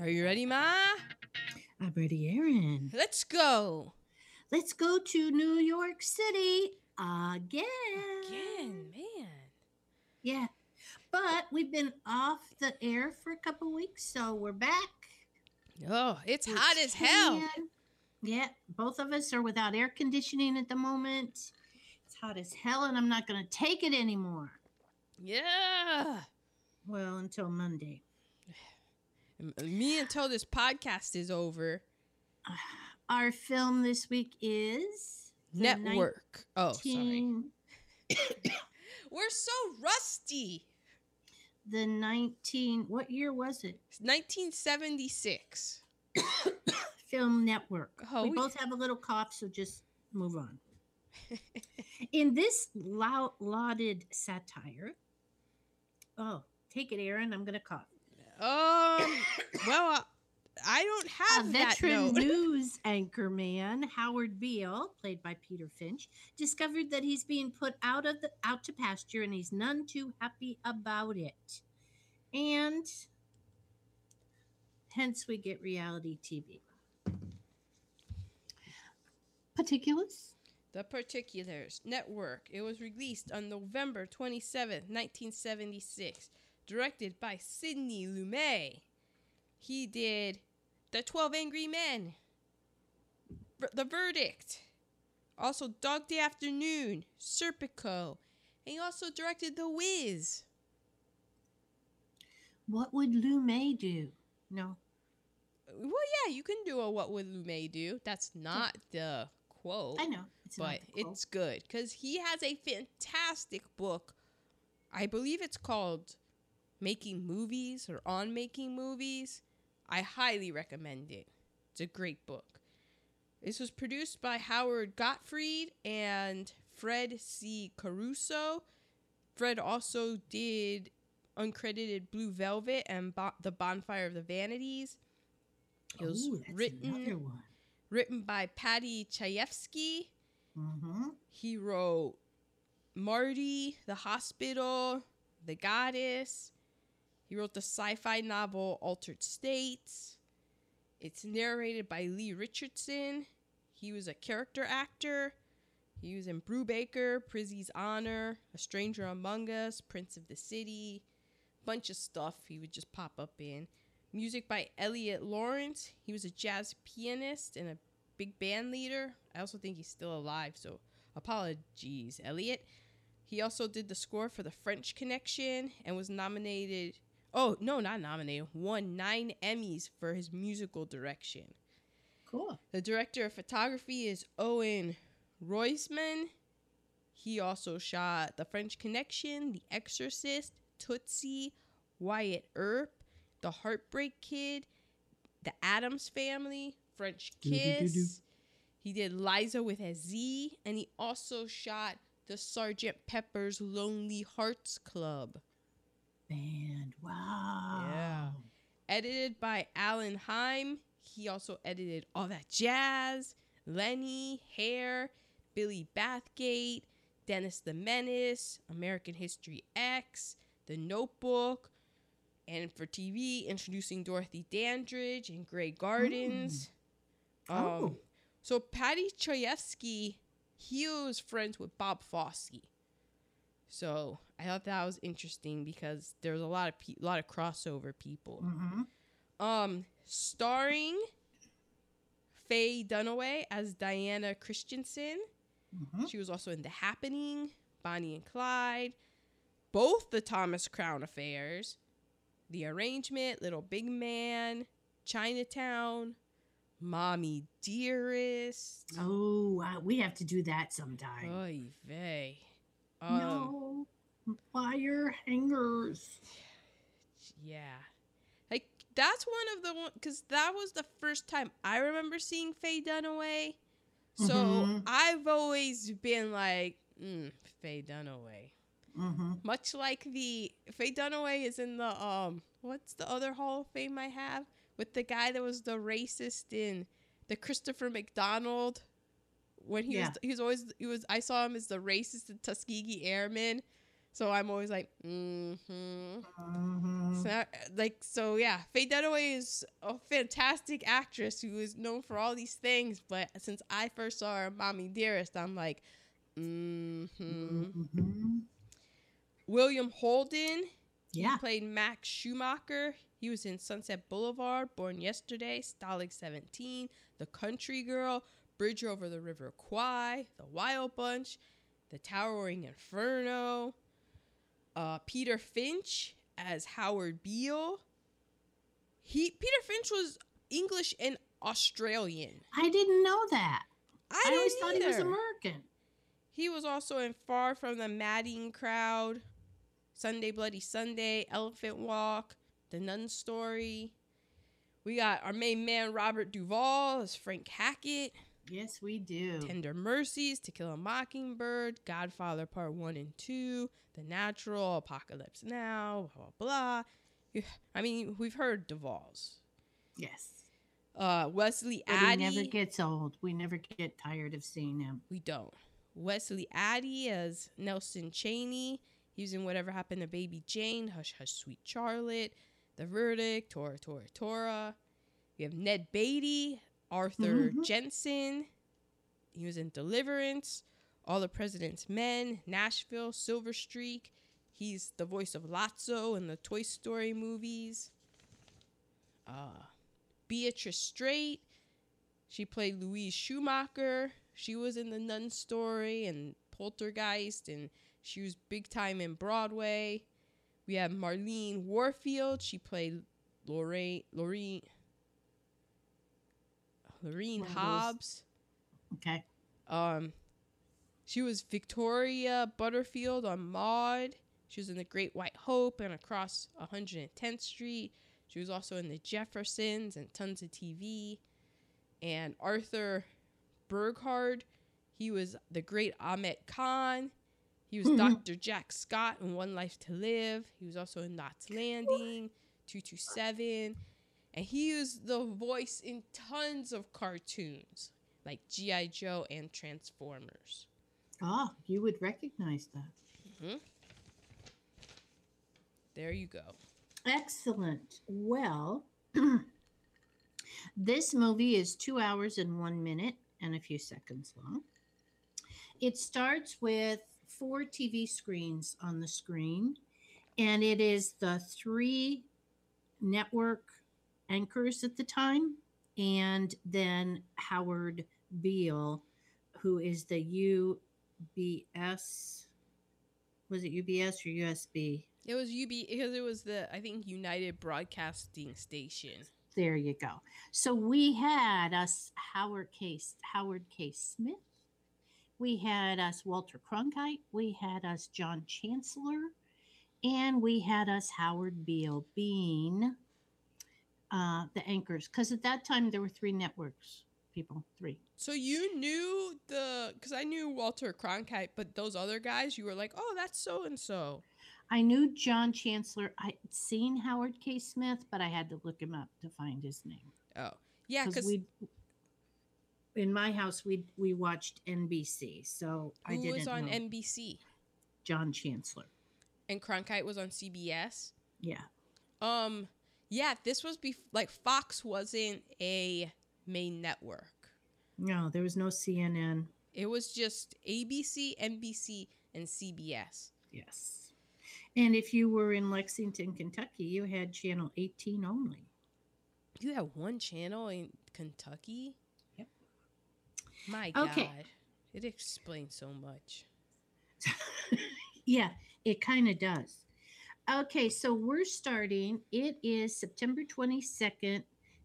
Are you ready, Ma? I'm ready, Aaron. Let's go. Let's go to New York City again. Again, man. Yeah. But we've been off the air for a couple weeks, so we're back. Oh, it's We hot as hell. can- Yeah, both of us are without air conditioning at the moment. It's hot as hell, and I'm not going to take it anymore. Yeah. Well, until Monday. Me until this podcast is over. Our film this week is Network. Oh, sorry. We're so rusty. The 19, what year was it? 1976. Film Network. Oh, we we- both have a little cough, so just move on. In this lauded satire, oh, take it, Aaron. I'm going to cough. Um. well, uh, I don't A have that veteran note. news anchor man, Howard Beale, played by Peter Finch, discovered that he's being put out of the out to pasture, and he's none too happy about it. And hence we get reality TV. Particulars? The Particulars Network. It was released on November 27th, 1976. Directed by Sidney Lumet. He did The 12 Angry Men, V- The Verdict, also Dog Day Afternoon, Serpico, and he also directed The Wiz. What would Lumet do? No. Well, yeah, you can do a What Would Lumet Do. That's not hmm. the quote. I know. It's but it's good because he has a fantastic book. I believe it's called Making Movies or On Making Movies. I highly recommend it. It's a great book. This was produced by Howard Gottfried and Fred C. Caruso. Fred also did uncredited Blue Velvet and Bo- The Bonfire of the Vanities. It was Ooh, written written by Paddy Chayefsky. Mm-hmm. He wrote Marty, The Hospital, The Goddess. He wrote the sci fi novel Altered States. It's narrated by Lee Richardson. He was a character actor. He was in Brubaker, Prizzi's Honor, A Stranger Among Us, Prince of the City, bunch of stuff he would just pop up in. Music by Elliot Lawrence. He was a jazz pianist and a big band leader. I also think he's still alive, so apologies, Elliot. He also did the score for The French Connection and was nominated. Oh, no, not nominated. Won nine Emmys for his musical direction. Cool. The director of photography is Owen Roizman. He also shot The French Connection, The Exorcist, Tootsie, Wyatt Earp, The Heartbreak Kid, The Addams Family, French. Kiss. He did Liza with a Z, and he also shot The Sergeant Pepper's Lonely Hearts Club. Band. Wow. Yeah. edited by Alan Heim. He also edited All That Jazz, Lenny, Hair, Billy Bathgate, Dennis the Menace, American History X, The Notebook, and for TV, introducing Dorothy Dandridge and Grey Gardens. Um, Oh. So Paddy Chayefsky, he was friends with Bob Fosse. So I thought that was interesting because there was a lot of pe- lot of crossover people. Mm-hmm. Um, starring Faye Dunaway as Diana Christensen. Mm-hmm. She was also in The Happening, Bonnie and Clyde, both the Thomas Crown affairs, The Arrangement, Little Big Man, Chinatown, Mommy Dearest. Oh, uh, we have to do that sometime. Oy vey. Um, no wire hangers. Yeah. Like that's one of the one because that was the first time I remember seeing Faye Dunaway. So Mhm. I've always been like, mm, Faye Dunaway. Mm-hmm. Much like the Faye Dunaway is in the um what's the other Hall of Fame I have with the guy that was the racist in the Christopher McDonald when he Yeah. was he was always he was I saw him as the racist in Tuskegee Airmen. So I'm always like, mm-hmm. Mhm. So, like, so yeah, Faye Dunaway is a fantastic actress who is known for all these things. But since I first saw her, Mommy Dearest, I'm like, mm-hmm. Mhm. William Holden, he Yeah. played Max Schumacher. He was in Sunset Boulevard, Born Yesterday, Stalag 17, The Country Girl, Bridge Over the River Kwai, The Wild Bunch, The Towering Inferno. Uh, Peter Finch as Howard Beale. He Peter Finch was English and Australian. I didn't know that. I, I, always thought he was. American. He was also in Far From the Madding Crowd, Sunday Bloody Sunday, Elephant Walk, The Nun Story. We got our main man Robert Duvall as Frank Hackett, Yes, we do. Tender Mercies, To Kill a Mockingbird, Godfather Part 1 and 2, The Natural, Apocalypse Now, blah, blah, blah. I mean, we've heard Duvall's. Yes. Uh, Wesley But Addy. he never gets old. We never get tired of seeing him. We don't. Wesley Addy as Nelson Cheney. He was in Whatever Happened to Baby Jane, Hush Hush Sweet Charlotte, The Verdict, Tora Tora Tora. We have Ned Beatty, Arthur Mhm. Jensen. He was in Deliverance, All the President's Men, Nashville, Silver Streak. He's the voice of Lotso in the Toy Story movies. Uh, Beatrice Straight. She played Louise Schumacher. She was in The Nun Story and Poltergeist, and she was big time in Broadway. We have Marlene Warfield. She played Lorraine, Lorraine, Lorraine One of those- Hobbs. Okay. Um, she was Victoria Butterfield on Maude. She was in The Great White Hope and Across 110th Street. She was also in The Jeffersons and tons of TV. And Arthur Burghardt, he was the great Ahmet Khan. He was Dr. Jack Scott in One Life to Live. He was also in Knots Landing, 227. And he was the voice in tons of cartoons like G.I. Joe and Transformers. Ah, you would recognize that. There you go. Excellent. Well, this movie is two hours and one minute and a few seconds long. It starts with four TV screens on the screen, and it is the three network anchors at the time, and then Howard Beale, who is the UBS. Was it UBS or USB? It was UB because it was the I think United Broadcasting Station. There you go. So we had us Howard Case Howard K. Smith. We had us Walter Cronkite. We had us John Chancellor, and we had us Howard Beale being uh, the anchors. Because at that time there were three networks. People, three. So you knew the because I knew Walter Cronkite, but those other guys, you were like, oh, that's so and so. I knew John Chancellor. I'd seen Howard K. Smith, but I had to look him up to find his name. Oh, yeah, because we in my house we we watched NBC, so I didn't was on know NBC John Chancellor. and Cronkite was on CBS. Yeah, Um, yeah, this was bef- like Fox wasn't a main network. no, there was no CNN. It was just ABC, NBC, and CBS. Yes, and if you were in Lexington, Kentucky, you had channel 18 only. You had one channel in Kentucky. Yep. My God, it explains so much. yeah, it kind of does. Okay, so we're starting. It is September 22nd,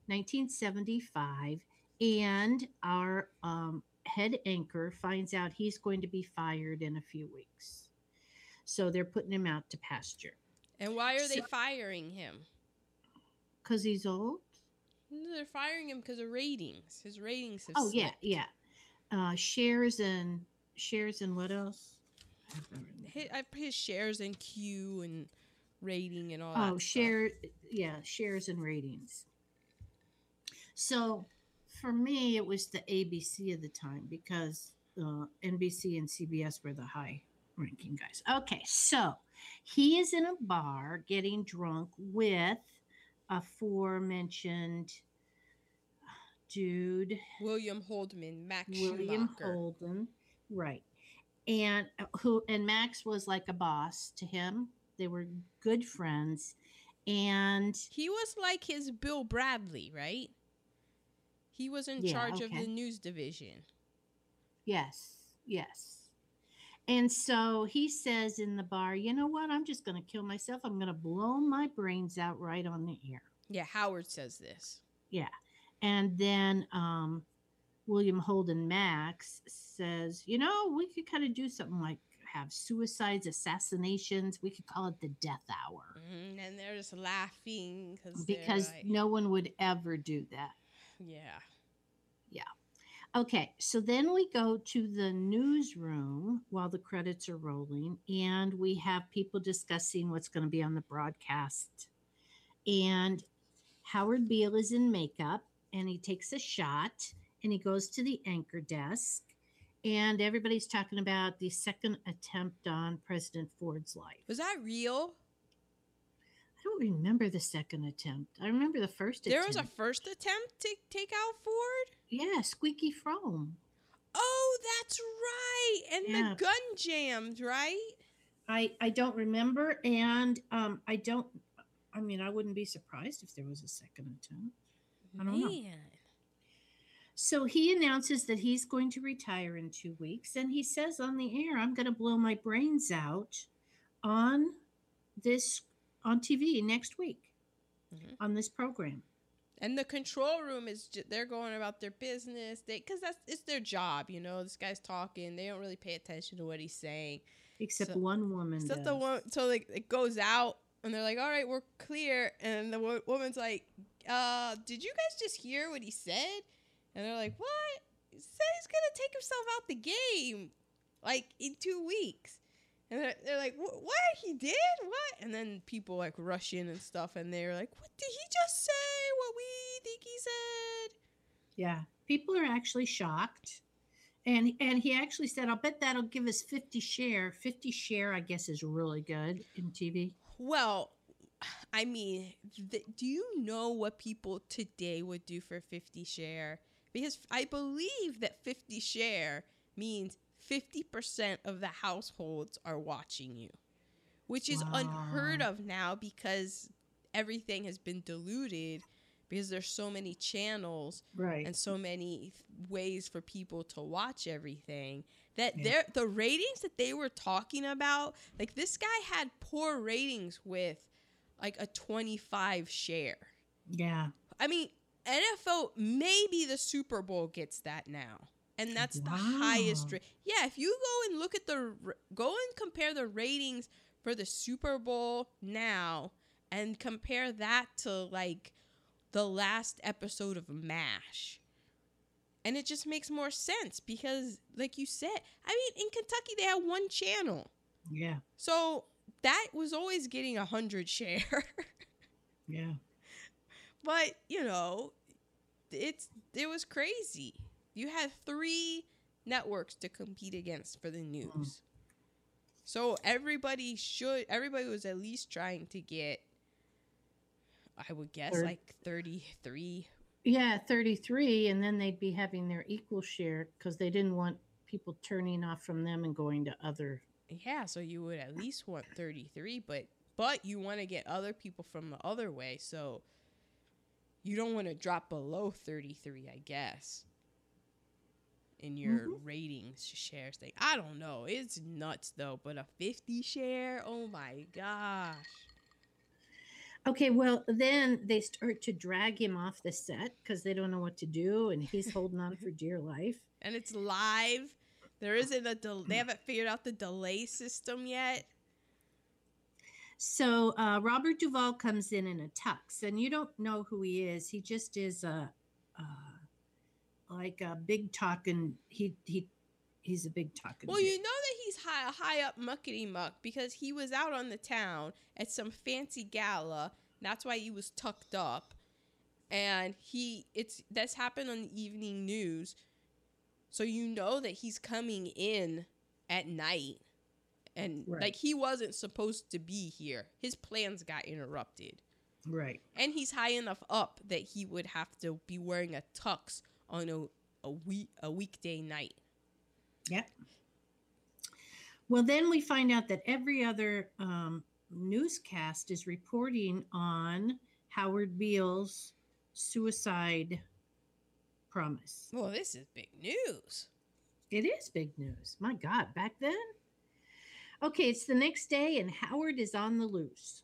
1975, and our um, head anchor finds out he's going to be fired in a few weeks. So they're putting him out to pasture And why are they So- firing him? because he's old. They're firing him because of ratings. His ratings have. Oh, yeah, slipped. yeah. Uh, shares and shares and what else? His, I put his shares in Q and rating and all. Oh, stuff. yeah, shares and ratings. So for me, it was the ABC of the time because uh, NBC and CBS were the high ranking guys. Okay, so he is in a bar getting drunk with a aforementioned dude William Holdman, Max William Schumacher. Holden, right? And uh, who and Max was like a boss to him. They were good friends, and He was like his Bill Bradley, right? He was in Yeah, charge of the news division. yes, yes. And so he says in the bar, you know what? I'm just going to kill myself. I'm going to blow my brains out right on the air. Yeah, Howard says this. Yeah. And then um, William Holden Max says, you know, we could kind of do something like have suicides, assassinations. We could call it the death hour Mhm, And they're just laughing cause like, no one would ever do that. Yeah. Yeah. Okay, so then we go to the newsroom while the credits are rolling, and we have people discussing what's going to be on the broadcast. And Howard Beale is in makeup, and he takes a shot, and he goes to the anchor desk, and everybody's talking about the second attempt on President Ford's life. Was that real? I don't remember the second attempt. I remember the first There attempt. was a first attempt to take out Ford? yeah, Squeaky Fromme. Oh, that's right. And Yeah. the gun jammed, right? I I don't remember, and um, I don't. I mean, I wouldn't be surprised if there was a second attempt. I don't know. So he announces that he's going to retire in two weeks, and he says on the air, "I'm going to blow my brains out on this on TV next week Mhm. on this program." And the control room is ju- they're going about their business. They cuz that's it's their job, you know. This guy's talking. They don't really pay attention to what he's saying. Except So- one woman. Except does. the one so like it goes out and they're like, "All right, we're clear." And the wo- woman's like, "Uh, did you guys just hear what he said?" And they're like, "What? He said he's going to take himself out the game like in 2 weeks." And they're, they're like, "What? He did? What?" And then people like rush in and stuff and they're like, "What did he just say? What we think he said?" Yeah, people are actually shocked. And and he actually said, "I'll bet that'll give us 50 share. 50 share, I guess, is really good in TV." Well, I mean, th- do you know what people today would do for 50 share? Because I believe that 50 share means 50% of the households are watching you, which is unheard of now because everything has been diluted because there's so many channels Right. and so many ways for people to watch everything that Yeah. the ratings that they were talking about like this guy had poor ratings with like a 25 share yeah. i mean nfl maybe the super bowl gets that now and that's the highest ra- yeah if you go and look at the go and compare the ratings for the super bowl now and compare that to like the last episode of mash and it just makes more sense because like you said i mean in kentucky they have one channel Yeah. so that was always getting a hundred share Yeah. But you know it's it was crazy. You had three networks to compete against for the news. Mm. So everybody should everybody was at least trying to get i would guess Third. like 33 Yeah, 33 and then they'd be having their equal share cuz they didn't want people turning off from them and going to other yeah so you would at least want 33 but but you want to get other people from the other way so you don't want to drop below 33 i guess in your mm-hmm. ratings shares thing. I don't know. It's nuts though but a 50 share? Oh my gosh. Okay, well, then they start to drag him off the set cuz they don't know what to do and he's holding on for dear life. and it's live. There isn't a del- they haven't figured out the delay system yet So uh, Robert Duvall comes in in a tux, and you don't know who he is. He just is a, uh, like a big talking. He he he's a big talking. Well, you know that he's high, high up muckety muck because he was out on the town at some fancy gala. That's why he was tucked up, and he it's that's happened on the evening news, so you know that he's coming in at night And Right. like he wasn't supposed to be here. His plans got interrupted. Right. And he's high enough up that he would have to be wearing a tux on a a week a weekday night. Yep. Well, then we find out that every other um, newscast is reporting on Howard Beale's suicide promise. Well, this is big news. It is big news. My God, back then? Okay, it's the next day, and Howard is on the loose.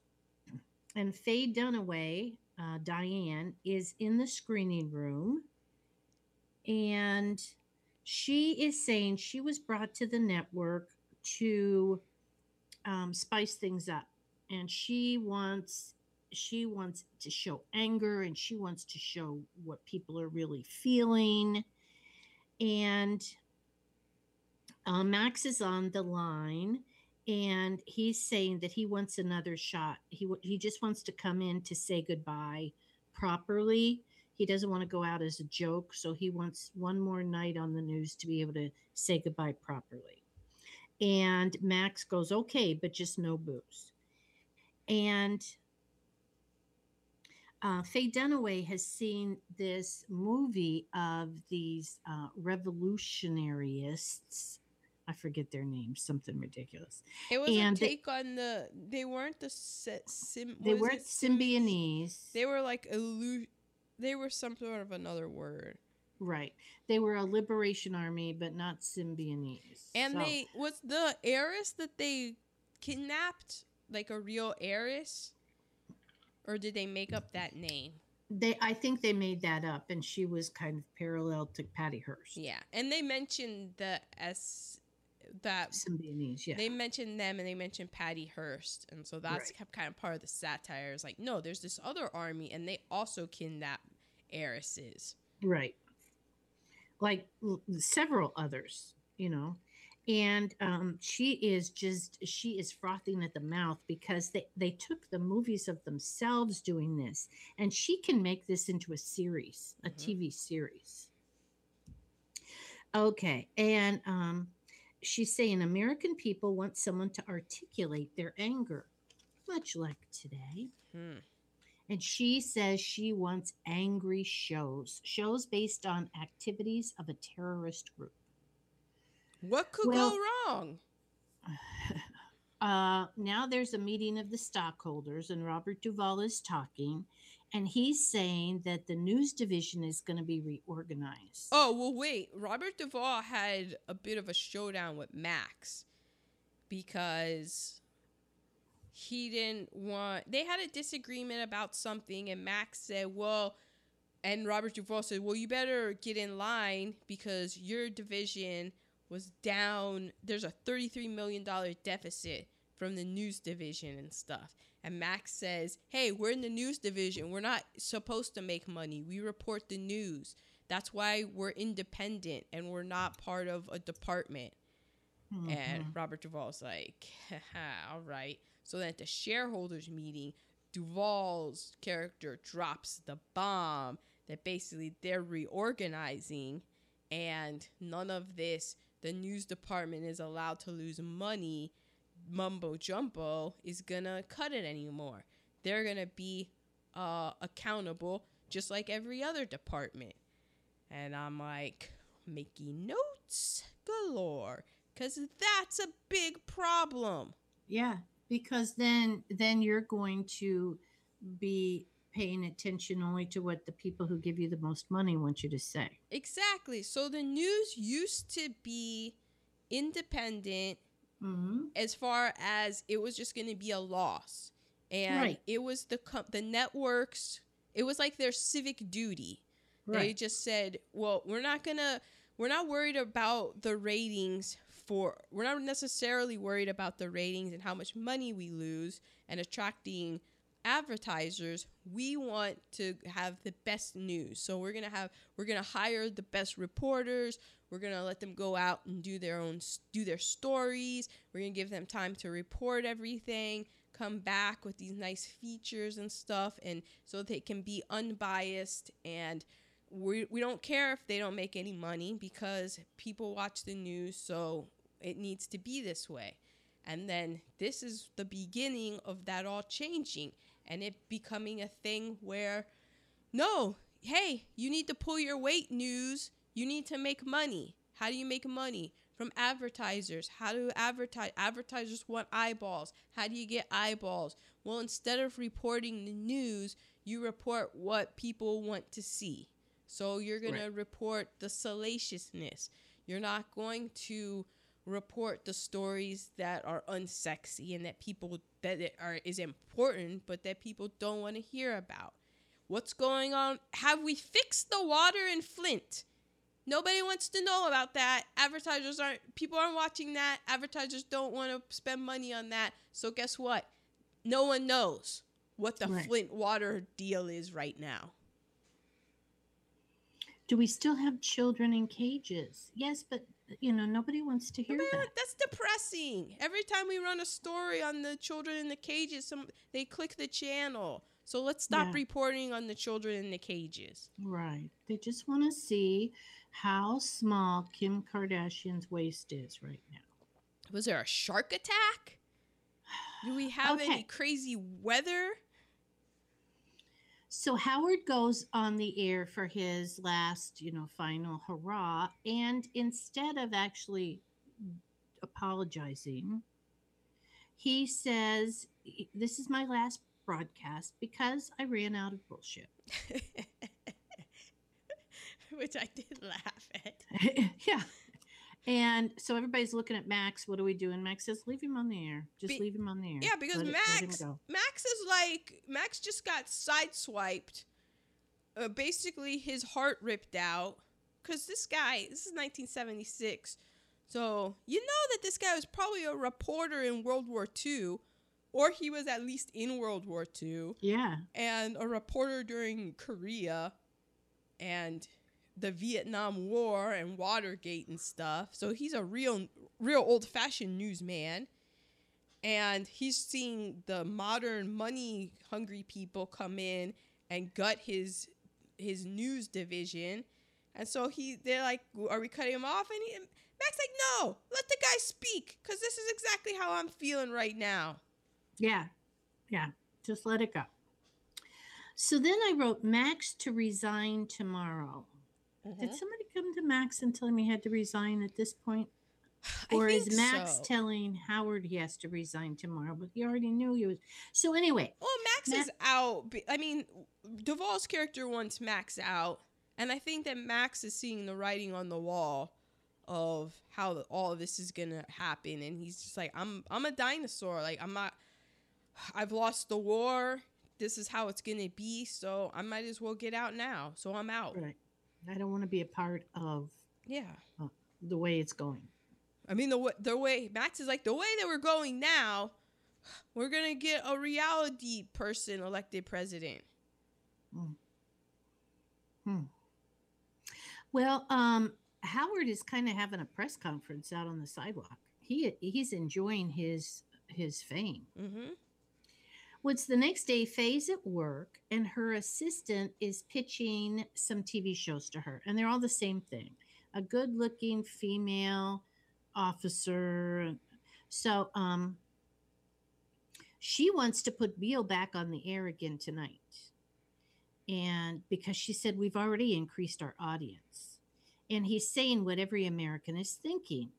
And Faye Dunaway, uh, Diane, is in the screening room. And she is saying she was brought to the network to um, spice things up. And she wants she wants to show anger and she wants to show what people are really feeling. And uh, Max is on the line and he's saying that he wants another shot. He wa- he just wants to come in to say goodbye properly. He doesn't want to go out as a joke, so he wants one more night on the news to be able to say goodbye properly. And Max goes, "Okay, but just no booze." And uh, Faye Dunaway has seen this movie of these uh. I forget their names, something ridiculous. It was And a they- take on the. They weren't the sim. They weren't? Symbionese. They were like illu- They were some sort of another word. right. They were a liberation army, but not Symbionese. And So, they was the heiress that they kidnapped like a real heiress, or did they make up that name? they I think they made that up, and she was kind of parallel to Patty Hearst. Yeah, and they mentioned the s that Symbionese, yeah. they mentioned them and they mentioned Patty Hearst, and so that's Right. kind of part of the satire. Is like, no, there's this other army, and they also kidnap heiresses. Right. Like l- several others, you know. And um, she is just, she is frothing at the mouth because they, they took the movies of themselves doing this. And she can make this into a series, a Mhm. TV series. Okay. And um, she's saying American people want someone to articulate their anger, much like today. Hmm. And she says she wants angry shows, shows based on activities of a terrorist group. What could Well- go wrong? Uh, now there's a meeting of the stockholders, and Robert Duvall is talking, and he's saying that the news division is going to be reorganized. Oh well, wait. Robert Duvall had a bit of a showdown with Max because he didn't want. They had a disagreement about something, and Max said, "Well," and Robert Duvall said, "Well, you better get in line because your division was down. There's a thirty-three million dollar deficit from the news division and stuff." And Max says, "Hey, we're in the news division. We're not supposed to make money. We report the news." That's why we're independent and we're not part of a department. And Mhm. Robert Duvall's like, Haha, all right. So then at the shareholders meeting, Duvall's character drops the bomb that basically they're reorganizing and none of this, the news department is allowed to lose money. Mumbo Jumbo is gonna cut it anymore. They're gonna be uh, accountable just like every other department. And I'm like, making notes galore. Because that's a big problem. Yeah, because then then you're going to be paying attention only to what the people who give you the most money want you to say. Exactly. So the news used to be independent hmm as far as it was just going to be a loss. And Right. it was the com- the networks, it was like their civic duty. They just said, "Well, we're not going to we're not worried about the ratings for we're not necessarily worried about the ratings and how much money we lose and attracting advertisers. We want to have the best news. So we're going to have we're going to hire the best reporters. We're to let them go out and do their own do their stories. We're to give them time to report everything." come back with these nice features and stuff and so they can be unbiased and we, we don't care if they don't make any money because people watch the news so it needs to be this way And then this is the beginning of that all changing and it becoming a thing where, no, hey, you need to pull your weight, news. You need to make money. How do you make money? From advertisers. How do advertise? Advertisers want eyeballs. How do you get eyeballs? Well, instead of reporting the news, you report what people want to see. So you're going Right. to report the salaciousness. You're not going to report the stories that are unsexy and that people that it are is important but that people don't want to hear about. What's going on? Have we fixed the water in Flint? Nobody wants to know about that. Advertisers aren't people aren't watching that. Advertisers don't want to spend money on that. So guess what? No one knows what the Right. Flint water deal is right now. Do we still have children in cages? Yes, but you know nobody wants to hear Man, that. that's depressing. Every time we run a story on the children in the cages, some they click the channel. So let's stop Yeah. reporting on the children in the cages. Right. They just want to see how small Kim Kardashian's waist is right now. Was there a shark attack? Do we have any crazy weather? So Howard goes on the air for his last, you know, final hurrah. And instead of actually apologizing, he says, This is my last broadcast because I ran out of bullshit. Which I did laugh at. yeah. And so everybody's looking at Max. What do we do? And Max says, Leave him on the air. Just Be- leave him on the air. Yeah, because Let it- Max go." Max is like Max just got sideswiped. Uh, basically, his heart ripped out because this guy. This is 1976, so you know that this guy was probably a reporter in World War II, or he was at least in World War II, Yeah. and a reporter during Korea, and the Vietnam War and Watergate and stuff. So he's a real, real old-fashioned newsman and he's seeing the modern money hungry people come in and gut his his news division and so he they're like are we cutting him off and he, Mac's like no let the guy speak because this is exactly how i'm feeling right now Yeah. Yeah. Just let it go. So then I wrote Max to resign tomorrow. Mm-hmm. Did somebody come to Max and tell him he had to resign at this point? Or is Max so. telling Howard he has to resign tomorrow? But he already knew he was. So anyway, well max Ma- is out i mean Duvall's character wants max out and i think that max is seeing the writing on the wall of how the- all of this is gonna happen and he's just like i'm i'm a dinosaur like i'm not i've lost the war this is how it's gonna be so i might as well get out now so i'm out right. I don't want to be a part of yeah the way it's going. i mean the, the way max is like the way that we're going now we're gonna get a reality person elected president Hmm. hmm. Well, um, Howard is kind of having a press conference out on the sidewalk. He he's enjoying his his fame. mm-hmm What's the next day? Faye's at work, and her assistant is pitching some TV shows to her, and they're all the same thing: a good-looking female officer. So, um, she wants to put Beale back on the air again tonight, and because she said we've already increased our audience, and he's saying what every American is thinking.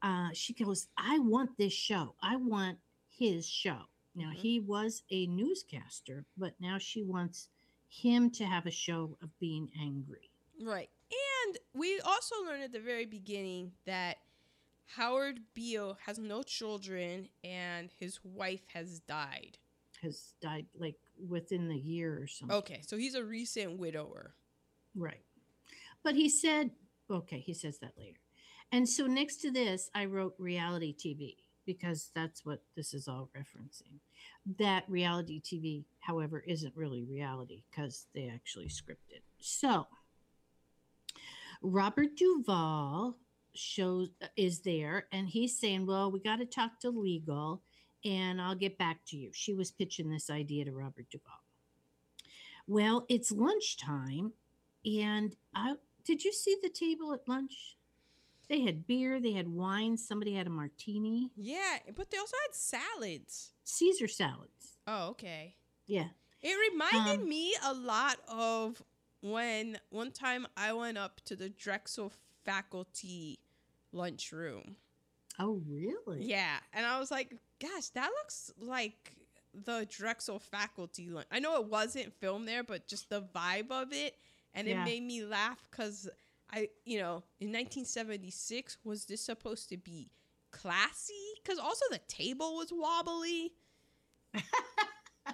Uh, she goes, "I want this show. I want his show." Now, Mhm. he was a newscaster, but now she wants him to have a show of being angry. Right. And we also learned at the very beginning that Howard Beale has no children and his wife has died. Has died like within the year or something. Okay, so he's a recent widower. Right. But he said, okay, he says that later. And so next to this, I wrote reality TV because that's what this is all referencing. That reality TV, however, isn't really reality because they actually script it. So Robert Duvall shows uh, is there and he's saying, Well, we got to talk to legal and I'll get back to you. She was pitching this idea to Robert Duvall. Well, it's lunchtime and I did you see the table at lunch? They had beer, they had wine, somebody had a martini, Yeah, but they also had salads. Caesar salads. Oh, okay. Yeah. It reminded Um, me a lot of when one time I went up to the Drexel faculty lunchroom. Oh, really? Yeah, and I was like, gosh, that looks like the Drexel faculty lunch. I know it wasn't filmed there, but just the vibe of it, and it made me laugh because I, you know, in 1976, was this supposed to be classy? Because also the table was wobbly.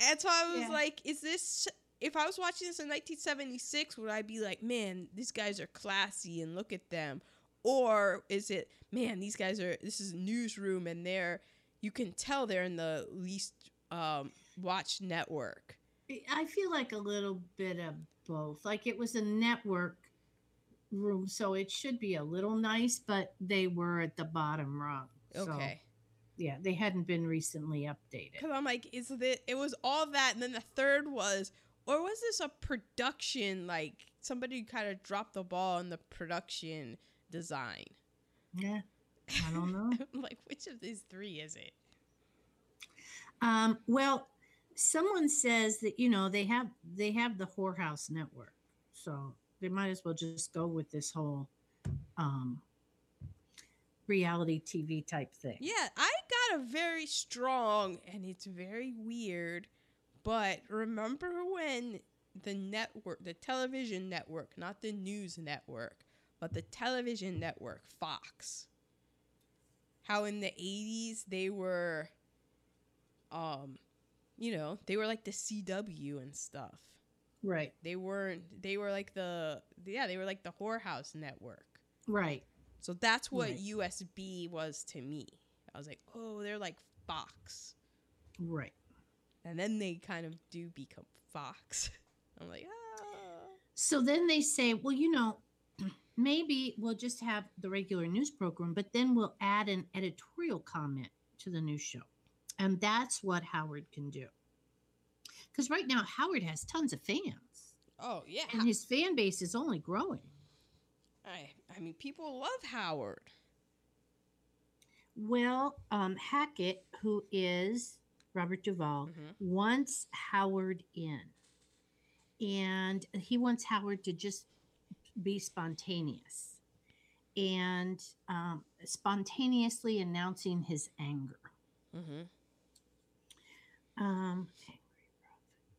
And so I was Yeah. like, is this if I was watching this in 1976, would I be like, man, these guys are classy and look at them? Or is it, man, these guys are this is a newsroom and they're you can tell they're in the least um watched network. I feel like a little bit of both. Like it was a network room, so it should be a little nice, but they were at the bottom rung. So, Okay. yeah, they hadn't been recently updated. Because I'm like, is it it was all that and then the third was or was this a production like somebody kind of dropped the ball in the production design? Yeah, I don't know. Like, which of these three is it? Um, well, someone says that you know they have they have the whorehouse network, so they might as well just go with this whole um, reality TV type thing. Yeah, I got a very strong, and it's very weird, but remember when the network, the television network, not the news network, but the television network, Fox, how in the 80s they were, um, you know, they were like the CW and stuff. Right, They weren't, they were like the, yeah, they were like the whorehouse network. right. So that's what Right. USB was to me. I was like, oh, they're like Fox. Right. And then they kind of do become Fox. I'm like, ah. So then they say, well, you know, maybe we'll just have the regular news program, but then we'll add an editorial comment to the news show. And that's what Howard can do. Because right now, Howard has tons of fans, Oh, yeah. and his fan base is only growing. I, I mean, people love Howard. Well, um, Hackett, who is Robert Duvall, Mhm. wants Howard in. And he wants Howard to just be spontaneous and um, spontaneously announcing his anger. Mm-hmm. Um,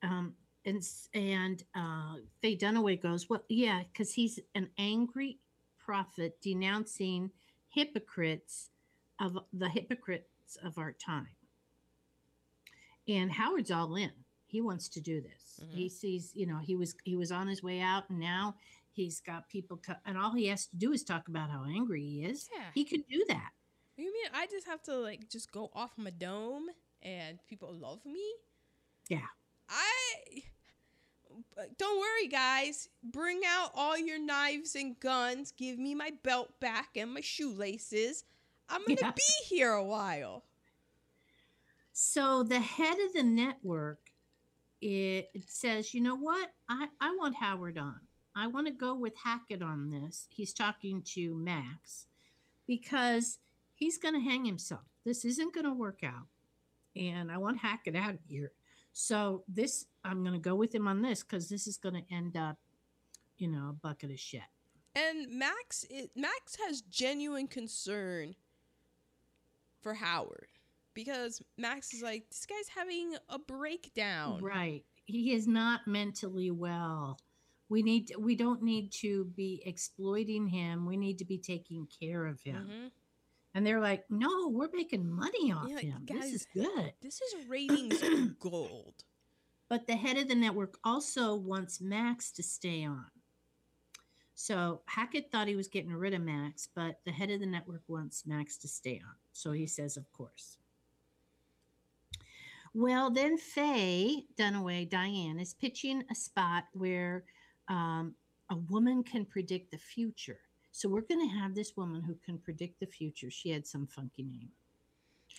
um, and and uh, Faye Dunaway goes, well, yeah, because he's an angry prophet denouncing hypocrites of the hypocrites of our time. And Howard's all in. He wants to do this. Mhm. He sees, you know, he was he was on his way out, and now he's got people, co- and all he has to do is talk about how angry he is. Yeah. He could do that. You mean I just have to, like, just go off my dome and people love me? Yeah. I. Don't worry, guys. Bring out all your knives and guns. Give me my belt back and my shoelaces. I'm going to Yeah. be here a while. So the head of the network it, it says, you know what? I, I want Howard on. I want to go with Hackett on this. He's talking to Max because he's going to hang himself. This isn't going to work out. And I want Hackett out of here. So this, I'm going to go with him on this because this is going to end up, you know, a bucket of shit. And Max, Max has genuine concern for Howard because Max is like, this guy's having a breakdown. Right. He is not mentally well. We need we don't need to be exploiting him. We need to be taking care of him. Mhm. And they're like, "No, we're making money off Yeah, him. this is good." This is ratings gold. But the head of the network also wants Max to stay on. So Hackett thought he was getting rid of Max, but the head of the network wants Max to stay on. So he says, "Of course." Well, then Faye Dunaway, Diane, is pitching a spot where um, a woman can predict the future. So we're going to have this woman who can predict the future. She had some funky name.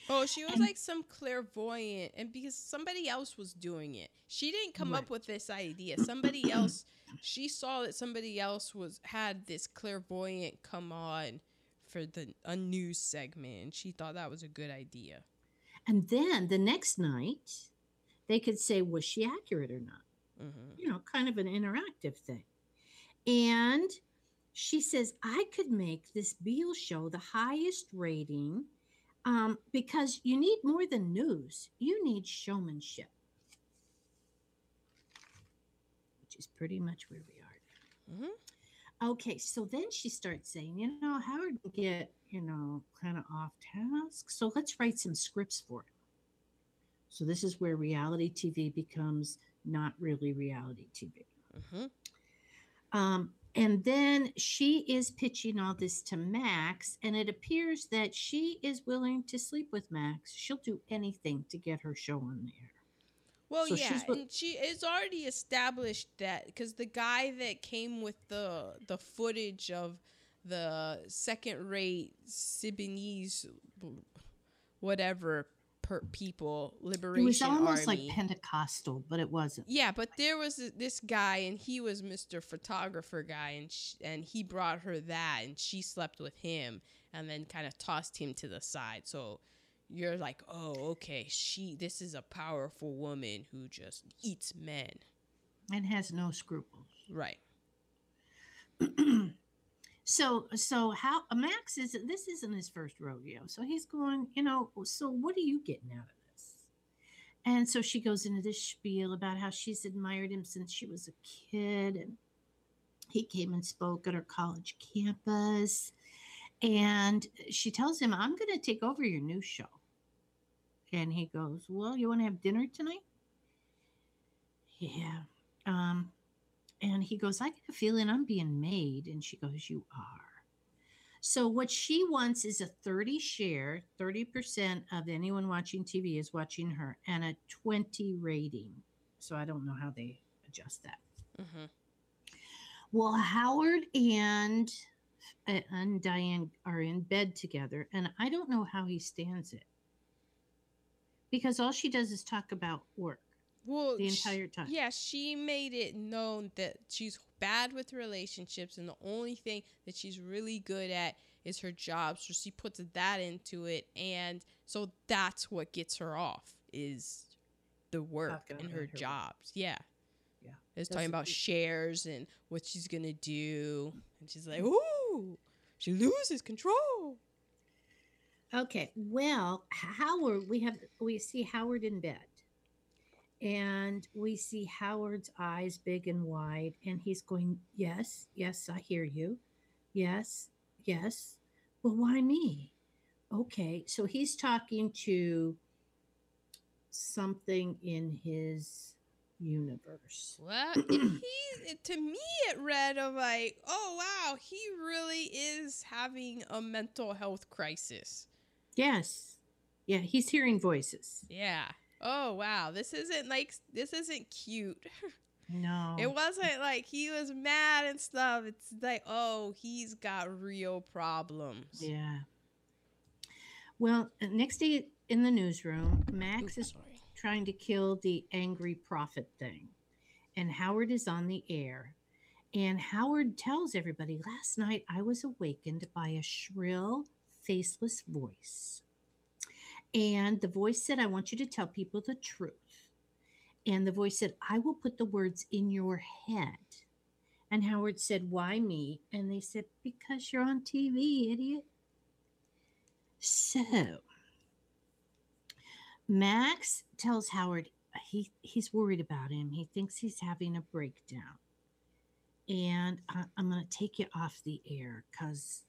Oh, she was And- like some clairvoyant, and because somebody else was doing it, she didn't come up with this idea. Somebody else, she saw that somebody else was had this clairvoyant come on for the a news segment, and she thought that was a good idea. And then the next night, they could say, was she accurate or not? hmm You know, kind of an interactive thing. And she says, I could make this Beale show the highest rating um, because you need more than news, you need showmanship, which is pretty much where we are. hmm Okay, so then she starts saying, you know, Howard can get, you know, kind of off task. So let's write some scripts for it. So this is where reality TV becomes not really reality TV. hmm Um, and then she is pitching all this to Max, and it appears that she is willing to sleep with Max. She'll do anything to get her show on the air. Well, So yeah, what- and she is already established that because the guy that came with the the footage of the second rate Symbionese, whatever per people liberation It was almost army. like Pentecostal, but it wasn't. Yeah, but there was this guy, and he was Mr. Photographer guy, and sh- and he brought her that, and she slept with him, and then kind of tossed him to the side. So you're like, oh, okay, she, this is a powerful woman who just eats men, And has no scruples. right? so so how Max is this isn't his first rodeo. So he's going, you know, so what are you getting out of this? And so she goes into this spiel about how she's admired him since she was a kid and he came and spoke at her college campus. And she tells him, I'm going to take over your new show. And he goes, Well, you want to have dinner tonight? Yeah. Um, and he goes, I get a feeling I'm being made. And she goes, You are. So, what she wants is a 30 share, 30% of anyone watching TV is watching her, and a 20 rating. So, I don't know how they adjust that. hmm Well, Howard and uh, and Diane are in bed together, and I don't know how he stands it because all she does is talk about work Well, the sh- entire time. Yeah, she made it known that she's bad with relationships, and the only thing that she's really good at is her job. So she puts that into it, and so that's what gets her off is the work and about her her work. jobs. Yeah, Yeah. It's That's talking about big- shares and what she's gonna do, and she's like, "Ooh, she loses control." Okay. Well, Howard, we have we see Howard in bed. And we see Howard's eyes big and wide and he's going, "Yes, yes, I hear you. Yes, yes. Well, why me?" Okay. So he's talking to something in his universe. Well, he to me it read of like, oh wow, he really is having a mental health crisis. Yes. Yeah, he's hearing voices. Yeah. Oh wow, this isn't like this isn't cute. No. It wasn't like he was mad and stuff. It's like, oh, he's got real problems. Yeah. Well, uh, next day in the newsroom, Max Ooh, is sorry. trying to kill the angry prophet thing. And Howard is on the air. And Howard tells everybody last night I was awakened by a shrill, faceless voice. And the voice said, I want you to tell people the truth. And the voice said, I will put the words in your head. And Howard said, Why me? And they said, Because you're on TV, idiot. So Max tells Howard he he's worried about him. He thinks he's having a breakdown, and I, I'm going to take you off the air because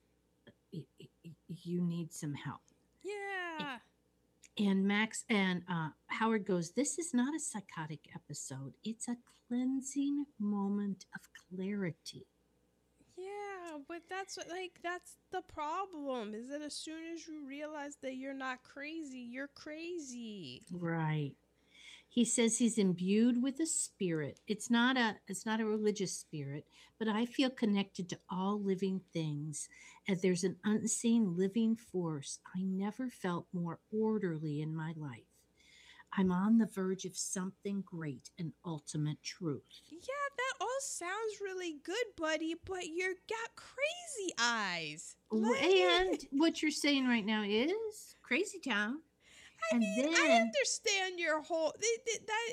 you need some help. Yeah. And Max and uh, Howard goes, "This is not a psychotic episode. It's a cleansing moment of clarity." Yeah, but that's what- like that's the problem. Is that as soon as you realize that you're not crazy, you're crazy. Right. He says he's imbued with a spirit. It's not a it's not a religious spirit, but I feel connected to all living things. As there's an unseen living force, I never felt more orderly in my life. I'm on the verge of something great and ultimate truth. Yeah, that all sounds really good, buddy, but you got crazy eyes. Oh, like- And what you're saying right now is crazy town. I and mean, I understand your whole th- th- that.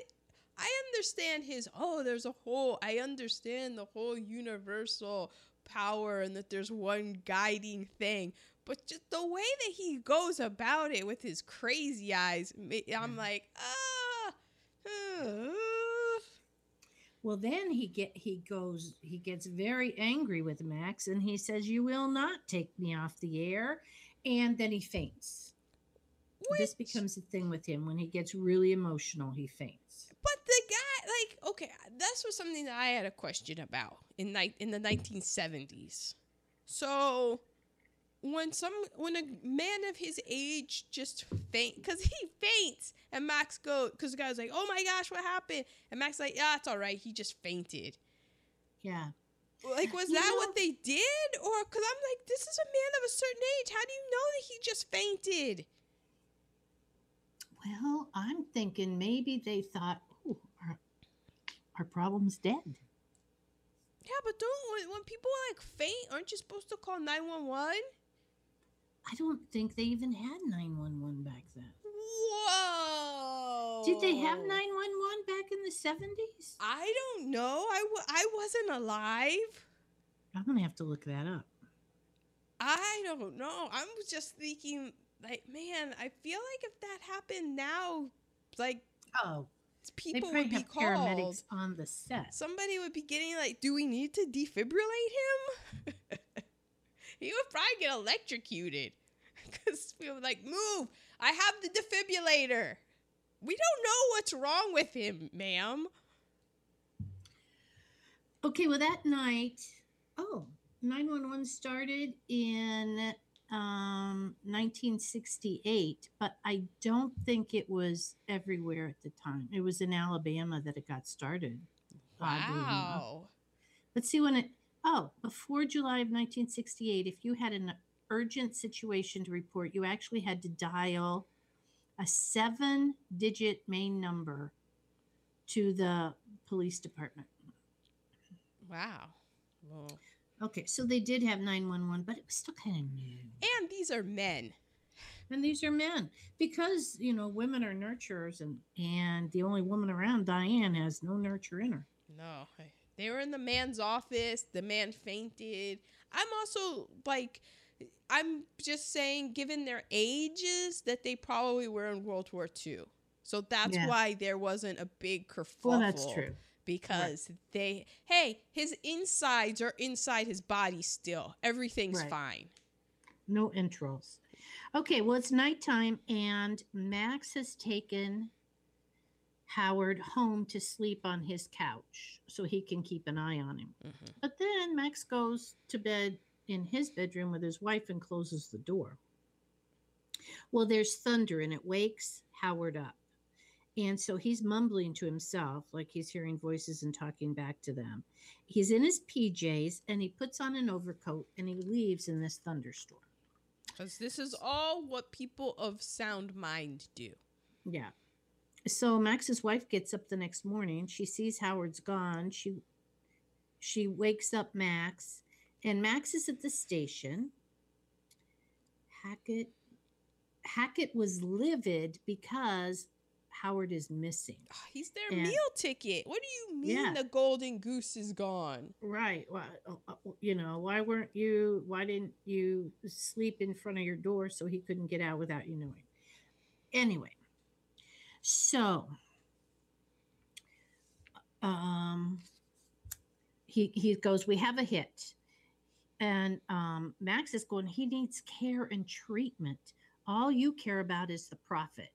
I understand his. Oh, there's a whole. I understand the whole universal power and that there's one guiding thing. But just the way that he goes about it with his crazy eyes, I'm like, ah. uh, Well, then he get he goes he gets very angry with Max and he says, "You will not take me off the air," and then he faints. This becomes a thing with him when he gets really emotional. He faints. But the guy, like, okay, this was something that I had a question about in ni- in the 1970s. So, when some when a man of his age just faint, because he faints, and Max go, because the guy's like, "Oh my gosh, what happened?" And Max like, "Yeah, it's all right. He just fainted." Yeah. Like, was You that know- what they did, or because I'm like, this is a man of a certain age. How do you know that he just fainted? Well, I'm thinking maybe they thought, "Oh, our, our problem's dead." Yeah, but don't when, when people like faint, aren't you supposed to call nine one one? I don't think they even had 911 back then. Whoa! Did they have 911 back in the 70s? I don't know. I, w- I wasn't alive. I'm to have to look that up. I don't know. I'm just thinking, like, man, I feel like if that happened now, like, Oh, people would be called. paramedics on the set. Somebody would be getting like, do we need to defibrillate him? he would probably get electrocuted because we were like, move! I have the defibrillator. We don't know what's wrong with him, ma'am. Okay, well, that night, oh, 911 started in um, 1968, but I don't think it was everywhere at the time. It was in Alabama that it got started. Wow. Let's see when it, oh, before July of 1968, if you had an urgent situation to report, you actually had to dial a seven digit main number to the police department. Wow. Well, Okay, so they did have 911, but it was still kind of new. and these are men. And these are men because, you know, women are nurturers and and the only woman around Diane has no nurture in her. No, they were in the man's office. The man fainted. I'm also like, I'm just saying, given their ages, that they probably were in World War II. So that's Yeah. why there wasn't a big kerfuffle. Well, that's true. Because they, hey, his insides are inside his body still. Everything's Right. fine. No intros. Okay, well, it's nighttime and Max has taken Howard home to sleep on his couch so he can keep an eye on him. Mhm. But then Max goes to bed in his bedroom with his wife and closes the door. Well, there's thunder and it wakes Howard up. And so he's mumbling to himself, like he's hearing voices and talking back to them. He's in his PJs and he puts on an overcoat and he leaves in this thunderstorm. Because this is all what people of sound mind do. Yeah. So Max's wife gets up the next morning. She sees Howard's gone. She she wakes up Max, and Max is at the station. Hackett Hackett was livid because Howard is missing. Ah, He's their And- meal ticket. What do you mean Yeah. the golden goose is gone? Right. Why, uh, uh, you know, why weren't you, why didn't you sleep in front of your door so he couldn't get out without you knowing? Anyway, so um, he, he goes, We have a hit. And um, Max is going, He needs care and treatment. All you care about is the profit.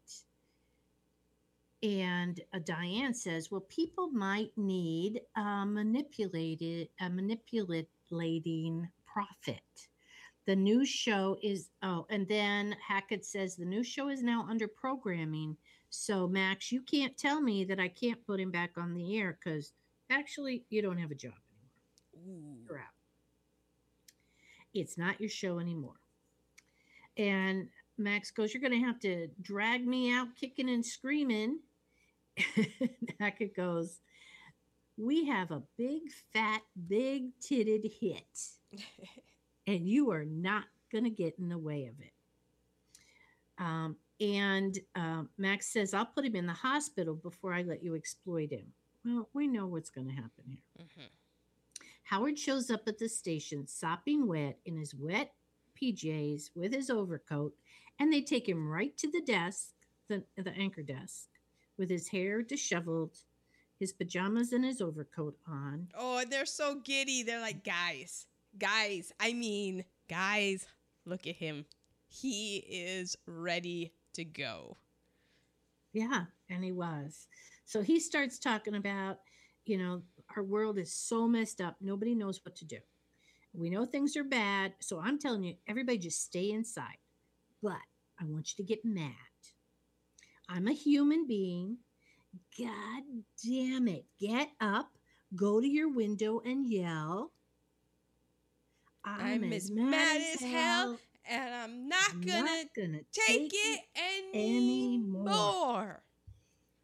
And uh, Diane says, "Well, people might need a manipulated, a manipulating profit. The new show is oh, and then Hackett says the new show is now under programming. So Max, you can't tell me that I can't put him back on the air because actually you don't have a job anymore. Ooh. You're out. It's not your show anymore." And Max goes, You're going to have to drag me out kicking and screaming. Hackett goes, We have a big, fat, big titted hit, and you are not going to get in the way of it. Um, and um, Max says, I'll put him in the hospital before I let you exploit him. Well, we know what's going to happen here. Mm-hmm. Howard shows up at the station, sopping wet in his wet PJs with his overcoat, and they take him right to the desk, the, the anchor desk, with his hair disheveled, his pajamas and his overcoat on. Oh, they're so giddy. They're like, guys, guys. I mean, guys, look at him. He is ready to go. Yeah, and he was. So he starts talking about, you know, our world is so messed up. Nobody knows what to do. We know things are bad. So I'm telling you, everybody just stay inside. But I want you to get mad. I'm a human being. God damn it. Get up, go to your window and yell. I'm as mad as hell, And I'm not I'm gonna not gonna take it anymore. anymore.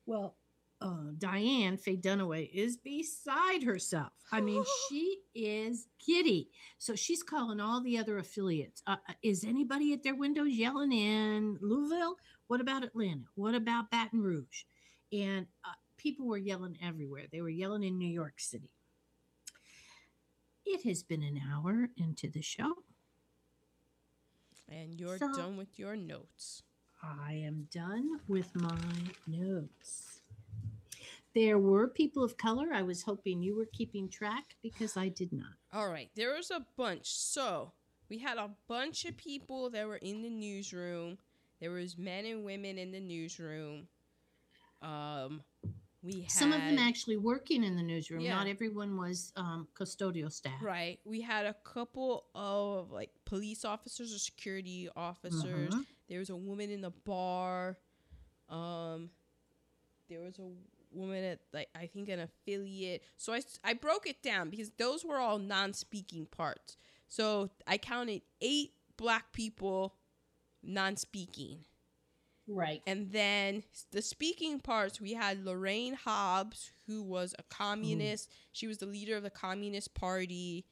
Well, uh, Diane Faye Dunaway is beside herself. I mean, she is giddy. So she's calling all the other affiliates. Uh, uh, is anybody at their windows yelling in Louisville? What about Atlanta? What about Baton Rouge? And uh, people were yelling everywhere. They were yelling in New York City. It has been an hour into the show. And you're So- done with your notes. I am done with my notes. There were people of color. I was hoping you were keeping track because I did not. All right, there was a bunch. So we had a bunch of people that were in the newsroom. There was men and women in the newsroom. Um, we had Some of them actually working in the newsroom. Yeah. Not everyone was um, custodial staff. right. We had a couple of like police officers or security officers. Mhm. There was a woman in the bar. Um, there was a woman at like I think an affiliate. So I I broke it down because those were all non-speaking parts. So I counted eight black people non-speaking, Right. and then the speaking parts we had Lorraine Hobbs, who was a communist. Mm-hmm. She was the leader of the Communist Party.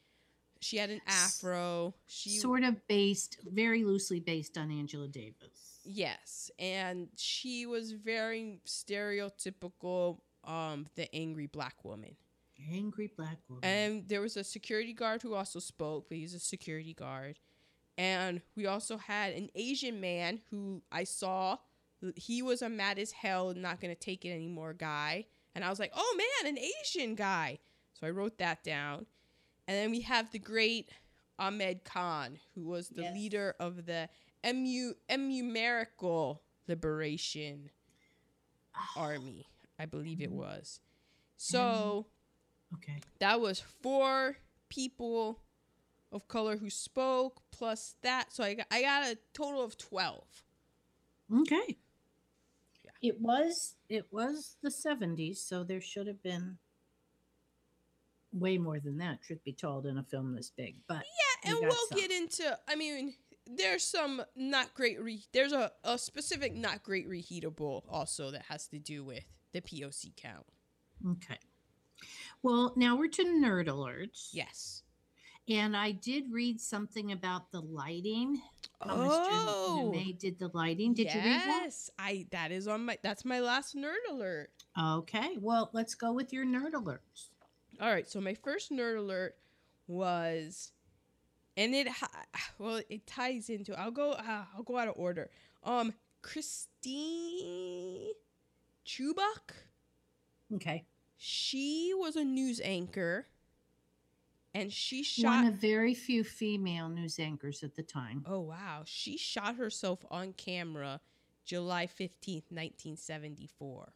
She had an afro. She sort of based, very loosely based on Angela Davis. Yes, and she was very stereotypical um the angry black woman. Angry black woman. And there was a security guard who also spoke, but he's a security guard. And we also had an Asian man who I saw he was a mad as hell, not gonna take it anymore guy. And I was like, oh man, an Asian guy. So I wrote that down. And then we have the great Ahmed Khan, who was the Yes. leader of the Emu Emumerical Liberation Ah, Army, I believe it was. So okay. that was four people of color who spoke plus that. So I got, I got a total of 12. Okay. Yeah. It was it was the 70s, so there should have been way more than that, truth be told, in a film this big. But Yeah, and we'll some. get into, I mean, there's some not great, re- there's a, a specific not great reheatable also that has to do with the POC count. okay. Well, now we're to nerd alerts. Yes. And I did read something about the lighting. Oh. May did the lighting. Did you read that? yes. I, that is on my, that's my last nerd alert. Okay. Well, let's go with your nerd alerts. All right, so my first nerd alert was, and it well it ties into. I'll go. Uh, I'll go out of order. Um, Christine Chubbuck. Okay. She was a news anchor, and she shot One of very few female news anchors at the time. oh wow, she shot herself on camera, July fifteenth, nineteen seventy four.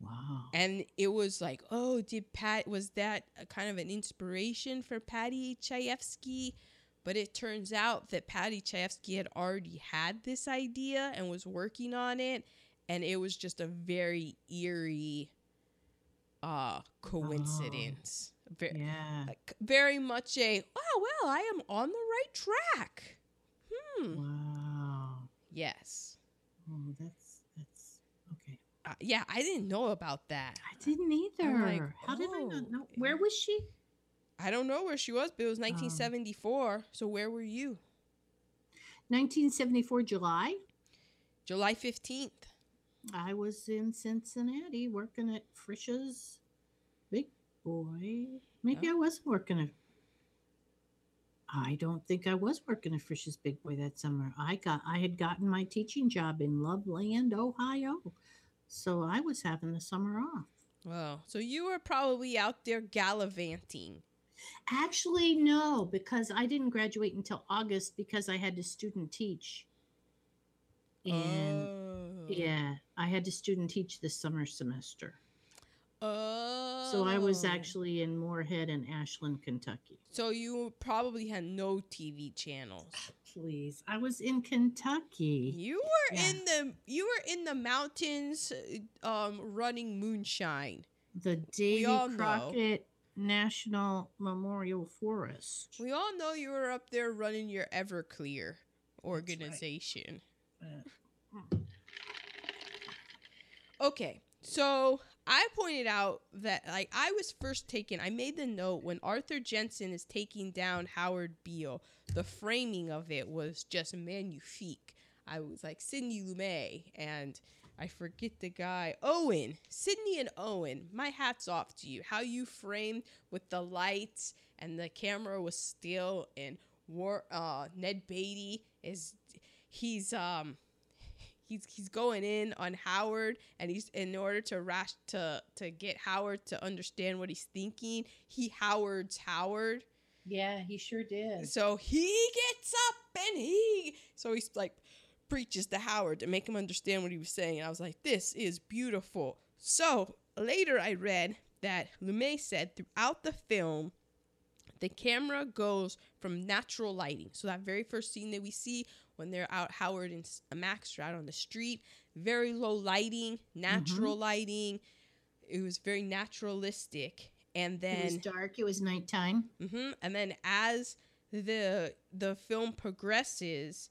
Wow. And it was like, oh, did Pat was that a kind of an inspiration for Paddy Chayefsky? But it turns out that Paddy Chayefsky had already had this idea and was working on it, and it was just a very eerie uh coincidence. Ve- Yeah. like, very much a oh well, I am on the right track. Hmm. Wow. Yes. Oh, that's. Uh, yeah, I didn't know about that. I didn't either. Like, How did I not oh, know? Where was she? I don't know where she was, but it was 1974. so where were you? 1974 July. July 15th. I was in Cincinnati working at Frisch's Big Boy. Maybe Oh. I wasn't working at. I don't think I was working at Frisch's Big Boy that summer. I got I had gotten my teaching job in Loveland, Ohio, so I was having the summer off. Well, so you were probably out there gallivanting. Actually, no, because I didn't graduate until August because I had to student teach. And oh. yeah, I had to student teach this summer semester. Oh. So I was actually in Morehead and Ashland, Kentucky. So you probably had no TV channels. Please, I was in Kentucky. You were Yeah. in the you were in the mountains, uh, um, running moonshine. The Davy all know. Crockett National Memorial Forest. We all know you were up there running your Everclear organization. Okay, so I pointed out that like I was first taken. I made the note when Arthur Jensen is taking down Howard Beale. The framing of it was just magnifique. I was like Sidney Lumet and I forget the guy Owen, Sidney and Owen. My hats off to you. How you framed with the lights and the camera was still and War uh Ned Beatty is he's um he's he's going in on Howard and he's in order to rash to to get Howard to understand what he's thinking, he Howard's Howard. Yeah, he sure did. So he gets up and he so he's like preaches to Howard to make him understand what he was saying. And I was like, this is beautiful. So later I read that Lumet said throughout the film the camera goes from natural lighting. So that very first scene that we see when they're out, Howard and Max are out on the street, very low lighting, natural lighting. It was very naturalistic. And then it was dark. It was nighttime. hmm and then as the the film progresses,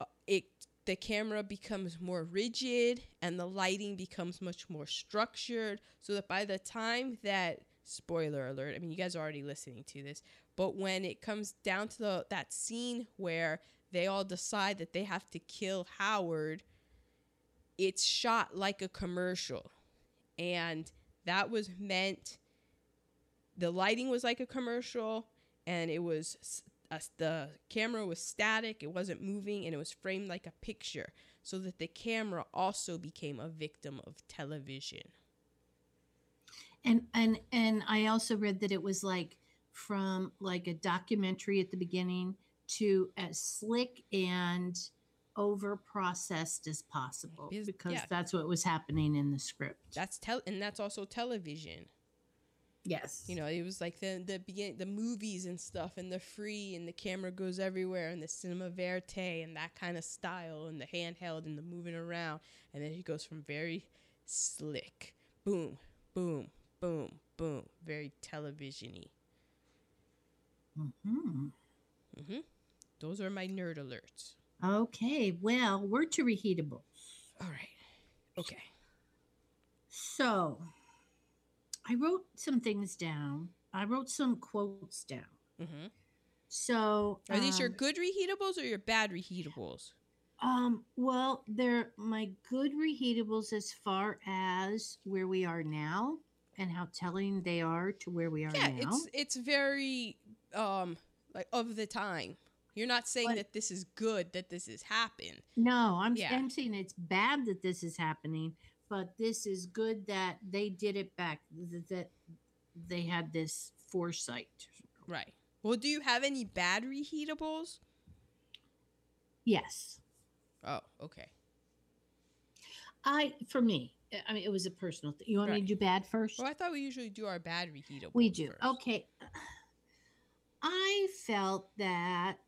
uh, it the camera becomes more rigid and the lighting becomes much more structured. So that by the time that spoiler alert, I mean you guys are already listening to this, but when it comes down to the that scene where they all decide that they have to kill Howard, it's shot like a commercial. And that was meant the lighting was like a commercial and it was uh, the camera was static, it wasn't moving and it was framed like a picture so that the camera also became a victim of television. And and and I also read that it was like from like a documentary at the beginning to as slick and over processed as possible because yeah. that's what was happening in the script. That's tel- and that's also television. yes. You know, it was like the the begin the movies and stuff, and the free, and the camera goes everywhere, and the cinema verite, and that kind of style, and the handheld, and the moving around, and then he goes from very slick, boom, boom, boom, boom, very televisiony. Mm-hmm. Mm hmm Those are my nerd alerts. Okay, well, we're to reheatables. All right. Okay. So I wrote some things down. I wrote some quotes down. hmm So Are these your um, good reheatables or your bad reheatables? Um, well, they're my good reheatables as far as where we are now and how telling they are to where we are Yeah, now. it's it's very um like of the time. You're not saying But- that this is good that this has happened. no, I'm, Yeah. I'm saying it's bad that this is happening, but this is good that they did it back, that they had this foresight. Right. Well, do you have any bad reheatables? Yes. Oh, okay. I, for me, I mean, it was a personal thing. You want me Right. to do bad first? Well, I thought we usually do our bad reheatables. We do. first. Okay. I felt that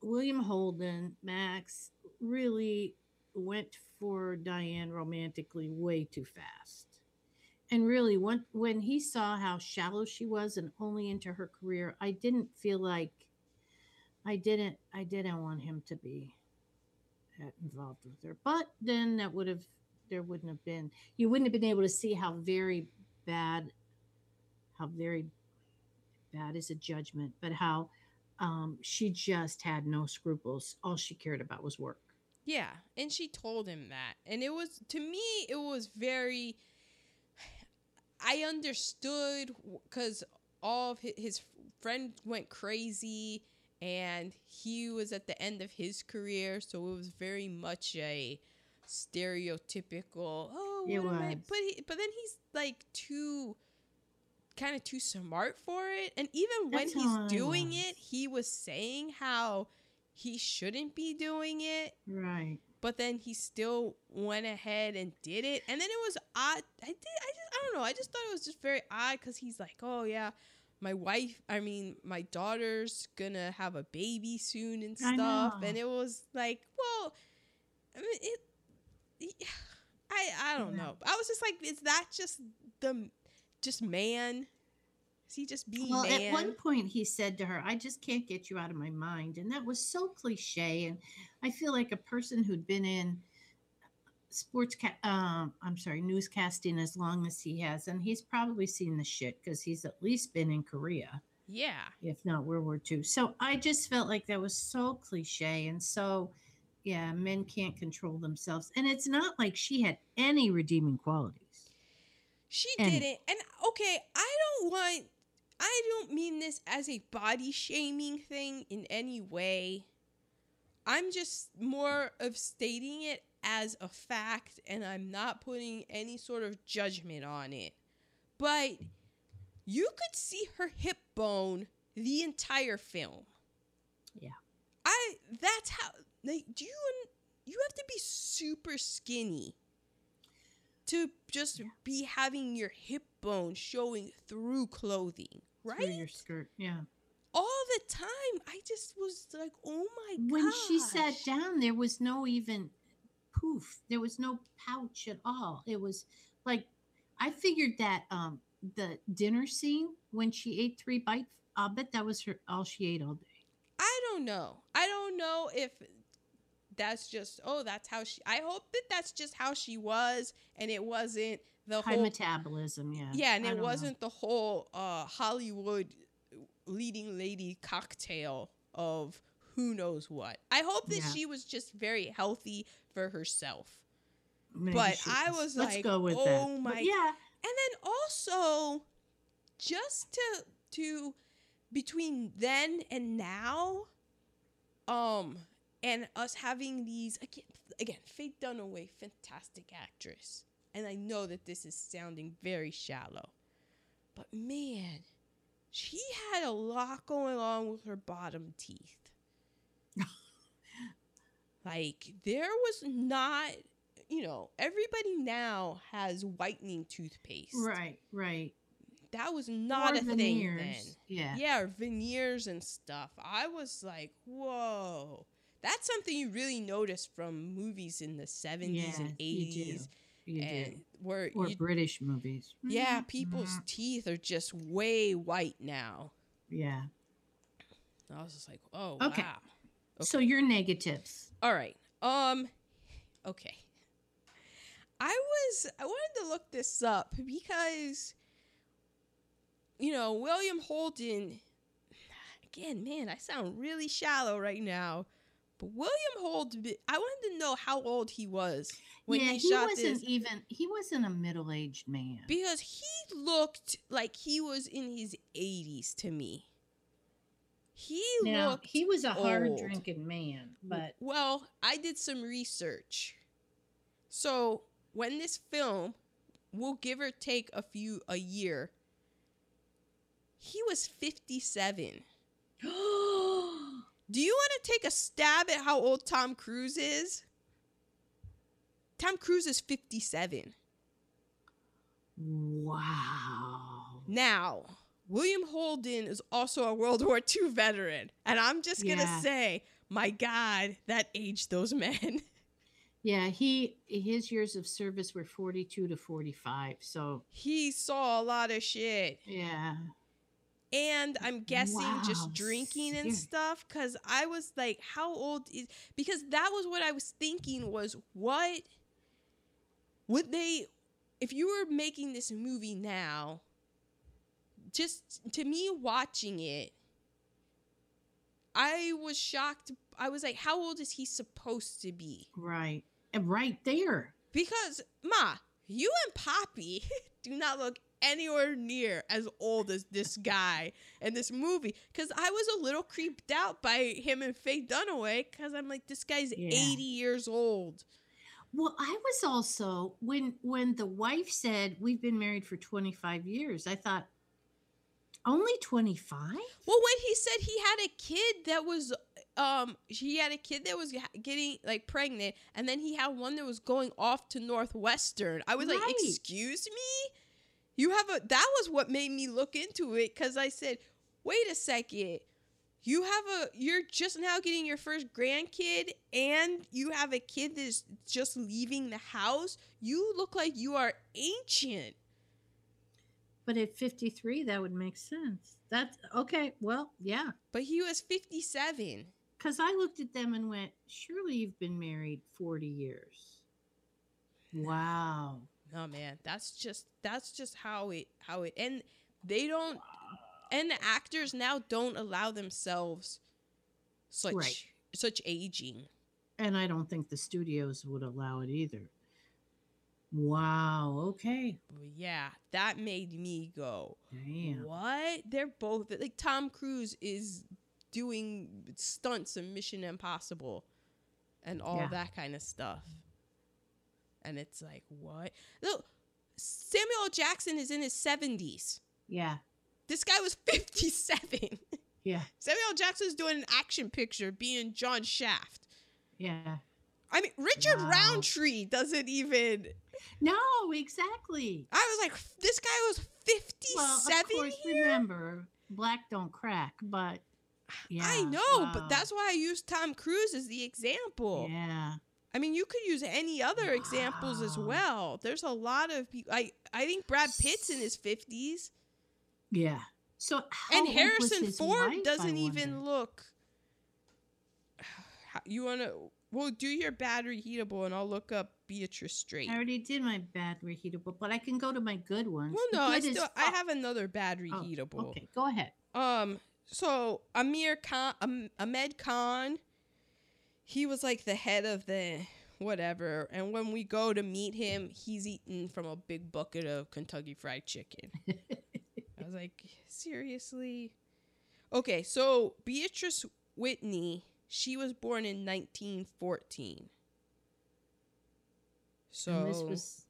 William Holden, Max, really went for Diane romantically way too fast. And really, when, when he saw how shallow she was and only into her career, I didn't feel like I didn't I didn't want him to be involved with her. But then that would have there wouldn't have been you wouldn't have been able to see how very bad how very bad is a judgment, but how um, she just had no scruples. All she cared about was work. Yeah, and she told him that. And it was to me it was very I understood cuz all of his, friend went crazy and he was at the end of his career, so it was very much a stereotypical oh It what am I-" but he, but then he's like too kind of too smart for it. And even when That's he's doing it he was saying how he shouldn't be doing it. Right. but then he still went ahead and did it. And then it was odd. I did i just i don't know. I just thought it was just very odd because he's like oh yeah my wife i mean my daughter's gonna have a baby soon and stuff. and it was like well i mean it i i don't Yeah. know. I was just like is that just the just man is he just being Well, man at one point he said to her, I just can't get you out of my mind. And that was so cliche. And I feel like a person who'd been in sports, ca- um, I'm sorry, newscasting as long as he has, and he's probably seen the shit because he's at least been in Korea, yeah if not World War II. So I just felt like that was so cliche. And so, yeah, men can't control themselves. And it's not like she had any redeeming qualities. She And- didn't. And okay, I don't want I don't mean this as a body shaming thing in any way. I'm just more of stating it as a fact and I'm not putting any sort of judgment on it. But you could see her hip bone the entire film. Yeah. I that's how like do you you have to be super skinny to just Yeah. be having your hip bone showing through clothing, right? Through your skirt. Yeah. All the time. I just was like, oh my god. when she sat down there was no even poof there was no pouch at all it was like i figured that um the dinner scene when she ate three bites i'll bet that was her all she ate all day I don't know. I don't know if that's just oh that's how she I hope that that's just how she was and it wasn't the high whole metabolism yeah Yeah, and I it don't know. wasn't the whole uh Hollywood leading lady cocktail of who knows what. I hope that Yeah. she was just very healthy for herself. Maybe but I was. was let's like, go with oh that my But yeah And then also just to to between then and now um and us having these again again Faye Dunaway fantastic actress and I know that this is sounding very shallow but man she had a lot going on with her bottom teeth like there was not you know everybody now has whitening toothpaste right right that was not Or a thing veneers. then yeah yeah, veneers and stuff. I was like, whoa. That's something you really notice from movies in the 70s Yeah, and you do. 80s. you and where or you, british movies yeah, people's Mhm. teeth are just way white now. yeah I was just like, oh Okay. wow. so your negatives All right. Um okay. I was I wanted to look this up because you know, William Holden again, man, I sound really shallow right now. But William Holden I wanted to know how old he was when yeah he, he, shot wasn't this even he wasn't a middle-aged man because he looked like he was in his 80s to me. He Now looked he was a hard-drinking man, but well, I did some research. So when this film will give or take a few a year, he was fifty seven. Do you want to take a stab at how old Tom Cruise is? Tom Cruise is fifty seven. wow. Now, William Holden is also a World War II veteran. And I'm just going to Yeah. say, my God, that aged those men. Yeah, he his years of service were 42 to 45. So, he saw a lot of shit. yeah. And I'm guessing Wow, just drinking and stuff cuz I was like how old is because that was what I was thinking was what would they if you were making this movie now just to me watching it I was shocked I was like how old is he supposed to be Right. And right there. because ma you and Poppy do not look anywhere near as old as this guy in this movie because I was a little creeped out by him and Faye Dunaway because I'm like this guy's Yeah. 80 years old Well, I was also when when the wife said we've been married for 25 years, I thought only 25? Well, when he said he had a kid that was, um, he had a kid that was getting like pregnant, and then he had one that was going off to Northwestern. I was like, "Excuse me, you have a." That was what made me look into it because I said, "Wait a second, you have a. You're just now getting your first grandkid, and you have a kid that's just leaving the house. You look like you are ancient." But at 53 that would make sense. That's okay. Well, yeah. But he was fifty-seven. Cuz I looked at them and went, "Surely you've been married 40 years." Wow. No man, that's just that's just how it how it and they don't and the actors now don't allow themselves such Right. such aging. And I don't think the studios would allow it either. Wow. Okay. Yeah, that made me go, Damn. "What? They're both like Tom Cruise is doing stunts in Mission Impossible and all Yeah. that kind of stuff." And it's like, "What?" Look, Samuel Jackson is in his 70s. Yeah. This guy was 57. Yeah. Samuel. Jackson's doing an action picture being John Shaft. Yeah. I mean, Richard Wow. Roundtree doesn't even. No, exactly. I was like, this guy was 57 Well, of course, here? remember, black don't crack, but yeah. I know, wow. but that's why I use Tom Cruise as the example. Yeah. I mean, you could use any other examples as well. There's a lot of people. I, I think Brad Pitt's in his 50s. Yeah. So how and Harrison Ford wife, doesn't even look. You want to. Well, do your bad reheatable and I'll look up Beatrice Straight. I already did my bad reheatable, but I can go to my good ones. Well, no, I still I have another battery Oh, heatable. Okay, go ahead. Um, so Amir Khan, um, Ahmed Khan, he was like the head of the whatever, and when we go to meet him, he's eating from a big bucket of Kentucky Fried Chicken. I was like, seriously? Okay, so Beatrice Whitney, she was born in 1914. So was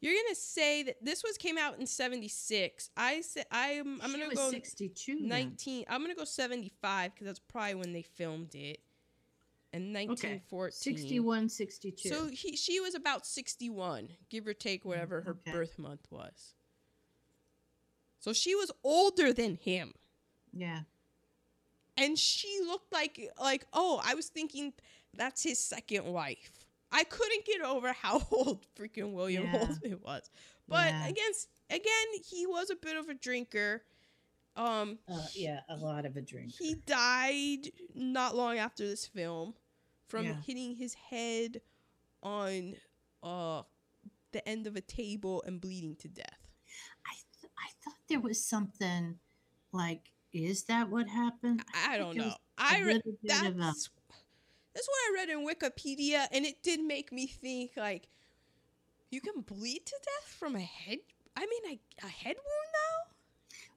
you're gonna say that this was came out in 76. I said I'm I'm she gonna go 62. then. 19. I'm gonna go 75 because that's probably when they filmed it. In 1914. 61, 62. So he she was about 61, give or take whatever her okay. birth month was. So she was older than him. yeah. And she looked like like oh, I was thinking that's his second wife. I couldn't get over how old freaking William Yeah. Holden was. But Yeah. against again, he was a bit of a drinker. Um Uh, yeah, a lot of a drink. he died not long after this film from Yeah. hitting his head on uh the end of a table and bleeding to death. I th- I thought there was something like, is that what happened? I, I don't know. I read that's a- that's what I read in Wikipedia, and it did make me think like you can bleed to death from a head. I mean, a, a head wound though.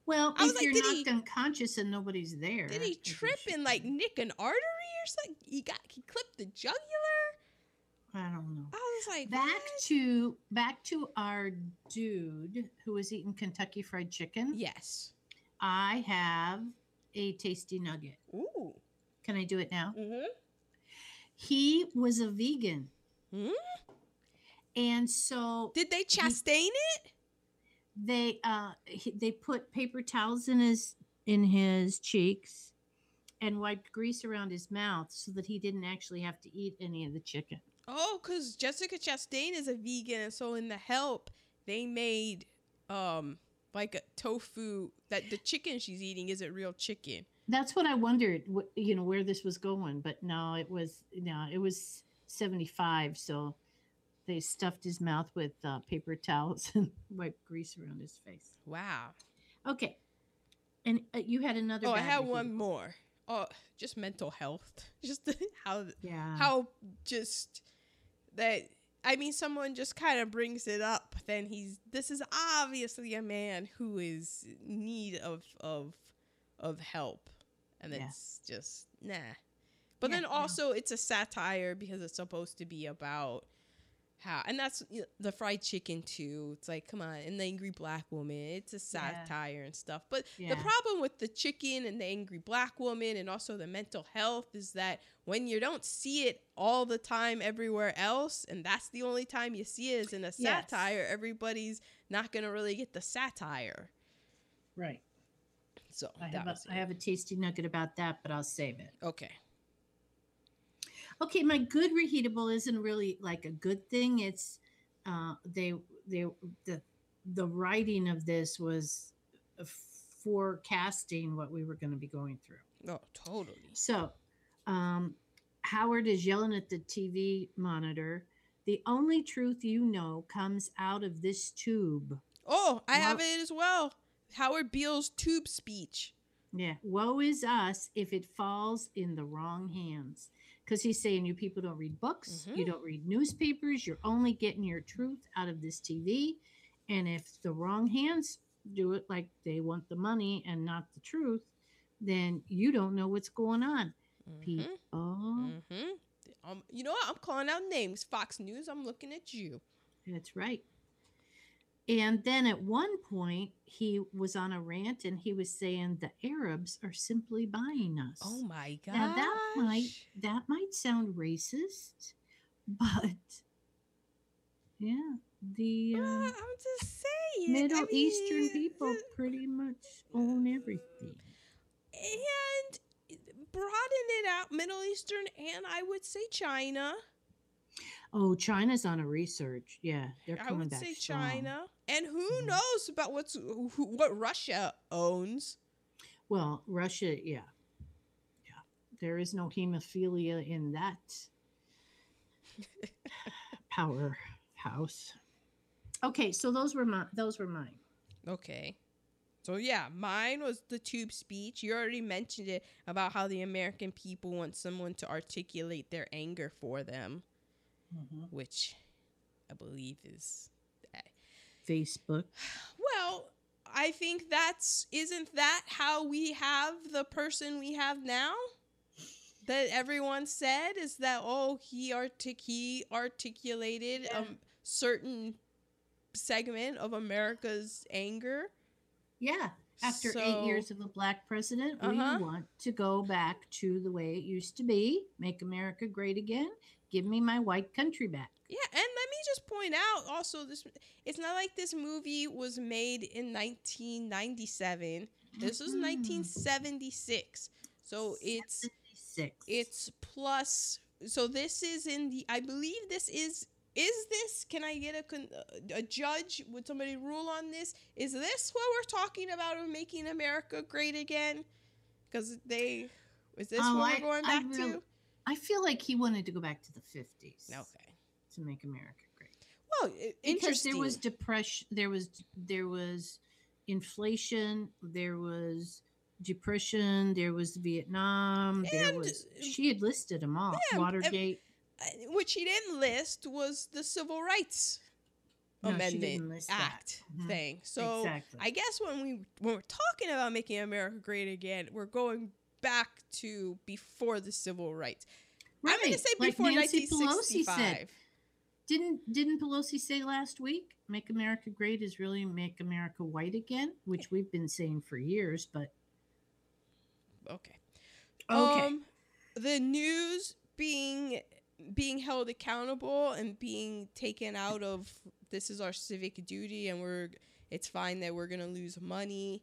Well, I was if like, you're did knocked he- unconscious and nobody's there, Did he trip and like nick an artery or something? He got he clipped the jugular. I don't know. I was like, Back what? to back to our dude who was eating Kentucky Fried Chicken. yes. I have a tasty nugget. Ooh. Can I do it now? Mm-hmm. He was a vegan, Hmm? and so Did they chastain it? They uh he, they put paper towels in his in his cheeks and wiped grease around his mouth so that he didn't actually have to eat any of the chicken. Oh, because Jessica Chastain is a vegan, and so in The Help, they made um like a tofu that the chicken she's eating isn't real chicken. That's what I wondered. You know where this was going, but no, it was no, it was seventy five. So they stuffed his mouth with uh, paper towels and wiped grease around his face. Wow. Okay, and uh, you had another. Oh, I had one more. Oh, just mental health. Just how Yeah. how just that I mean someone just kind of brings it up then he's this is obviously a man who is in need of of of help and Yeah. it's just nah. But Yeah, then no. also it's a satire because it's supposed to be about how and that's the fried chicken too. It's like come on, and the angry black woman. It's a Yeah. satire and stuff. But the problem with the chicken and the angry black woman and also the mental health is that when you don't see it all the time everywhere else, and that's the only time you see it is in a Yes. satire, everybody's not gonna really get the satire. Right. So I have a, I have a tasty nugget about that, but I'll save it. okay. Okay, my good reheatable isn't really like a good thing. It's uh, they they the the writing of this was forecasting what we were going to be going through. Oh, totally. So, um, Howard is yelling at the TV monitor. The only truth you know comes out of this tube. Oh, I have it as well. Howard Beale's tube speech. Yeah. Woe is us if it falls in the wrong hands. Because he's saying you people don't read books, you Mhm. don't read newspapers, you're only getting your truth out of this TV. And if the wrong hands do it like they want the money and not the truth, then you don't know what's going on. Mhm. People. Mm-hmm. Um, you know what? I'm calling out names. Fox News. I'm looking at you. That's right. And then at one point, he was on a rant and he was saying the Arabs are simply buying us. Oh my god. Now that might that might sound racist, but yeah, the uh, I'm just saying. Middle I Eastern people pretty much own everything. and broaden it out, Middle Eastern, and I would say China. Oh, China's on a research. Yeah, they're coming I would back say strong. China, and who Mhm. knows about what's who, what Russia owns? Well, Russia, yeah, yeah. There is no hemophilia in that powerhouse. Okay, so those were my those were mine. Okay. So yeah, mine was the tube speech. You already mentioned it about how the American people want someone to articulate their anger for them, which I believe is Facebook. well, I think that's isn't that how we have the person we have now? That everyone said is that oh he artic he articulated Yeah. a certain segment of America's anger. Yeah. After So- eight years of a black president, Uh-huh. we want to go back to the way it used to be. Make America great again. Give me my white country back. Yeah, and let me just point out also this it's not like this movie was made in 1997. This was Mhm. 1976. So it's 76. it's plus so this is in the I believe this is is this can I get a con, a judge would somebody rule on this? Is this what we're talking about of making America great again? Cuz they is this Oh, what I- we're going I back really- to? I feel like he wanted to go back to the 50s Okay. to make America great. Well, i- because there was depression there was there was inflation there was depression there was vietnam there was she had listed them all yeah, watergate Uh, which he didn't list was the civil rights No, amendment didn't list that. act Mhm. thing so exactly i guess when we when we're talking about making america great again we're going back to before the civil rights i'm going to Right, say like before Nancy Pelosi 1965 said. didn't didn't pelosi say last week make america great is really make america white again which we've been saying for years but okay okay um the news being being held accountable and being taken out of this is our civic duty and we're it's fine that we're gonna lose money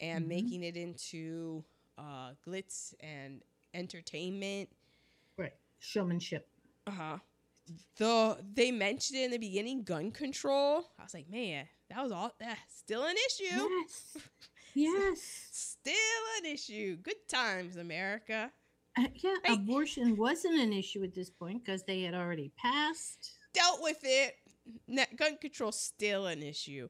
and Mhm. making it into uh glitz and entertainment right showmanship uh-huh the they mentioned it in the beginning gun control. I was like, man, that was all that still an issue. Yes. Yes. Still an issue. Good times, America. Uh, yeah, Right. abortion wasn't an issue at this point because they had already passed. Dealt with it. Net gun control still an issue.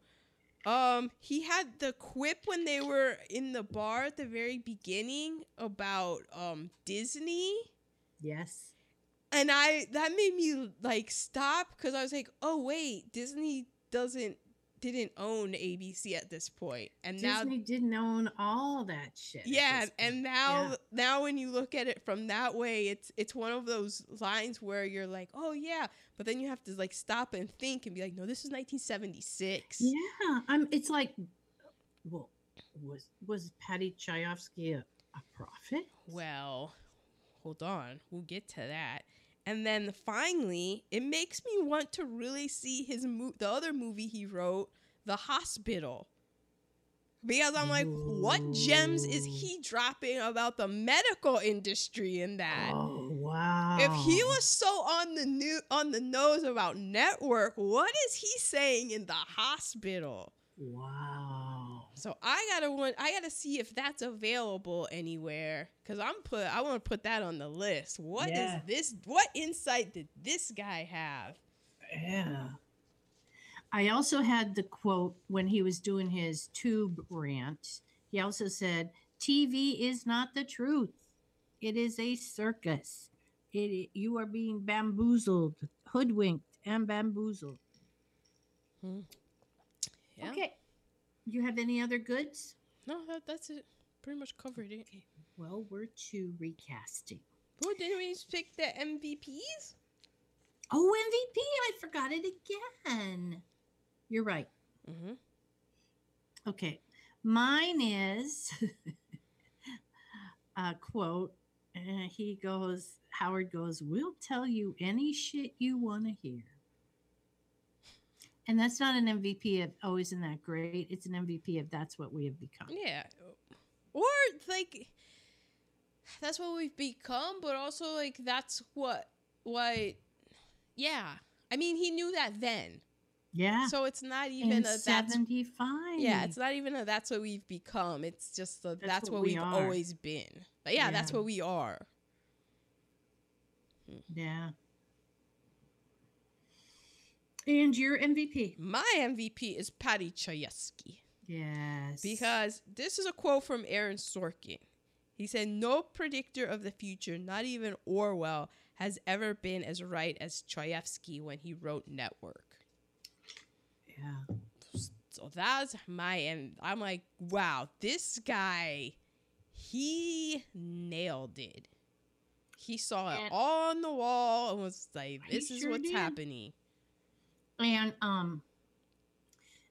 Um, he had the quip when they were in the bar at the very beginning about um Disney. Yes. and I that made me like stop because I was like, oh wait, Disney doesn't didn't own ABC at this point, and now Disney didn't own all that shit. yeah, and now Yeah. now when you look at it from that way, it's it's one of those lines where you're like, oh yeah, but then you have to like stop and think and be like, no, this is 1976. Yeah, I'm. It's like, well, was was Paddy Chayefsky a, a prophet? Well, hold on. We'll get to that. And then finally, it makes me want to really see his mo- the other movie he wrote, The Hospital. Because I'm like, what gems is he dropping about the medical industry in that? Oh wow! If he was so on the new on the nose about network, what is he saying in the hospital? wow, So I gotta want I gotta see if that's available anywhere because I'm put I want to put that on the list. What is Yeah. this? What insight did this guy have? yeah. I also had the quote when he was doing his tube rant. He also said, "TV is not the truth; it is a circus. It you are being bamboozled, hoodwinked, and bamboozled." Hmm. Yeah. Okay. You have any other goods? No, that, that's it. Pretty much covered it. Okay. Well, we're to recasting. Well, didn't we just pick the MVPs? Oh, MVP! I forgot it again. You're right. Mm-hmm. Okay. Mine is a quote. Uh, he goes, Howard goes, We'll tell you any shit you want to hear. And that's not an MVP of, oh, isn't that great? It's an MVP of that's what we have become. Yeah. Or like that's what we've become, but also like that's what what yeah. I mean, he knew that then. Yeah. So it's not In even a that's 75. Yeah, it's not even a that's what we've become. It's just a that's, That's what, what we we've always been. But yeah, that's what we are. Hmm. Yeah. And your MVP. My MVP is Paddy Chayefsky Yes. because this is a quote from Aaron Sorkin. He said, "No predictor of the future, not even Orwell, has ever been as right as Chayefsky when he wrote Network." Yeah. So that's my and I'm like, wow, this guy, he nailed it. He saw it all on the wall and was like, He this is sure what's did. happening. And um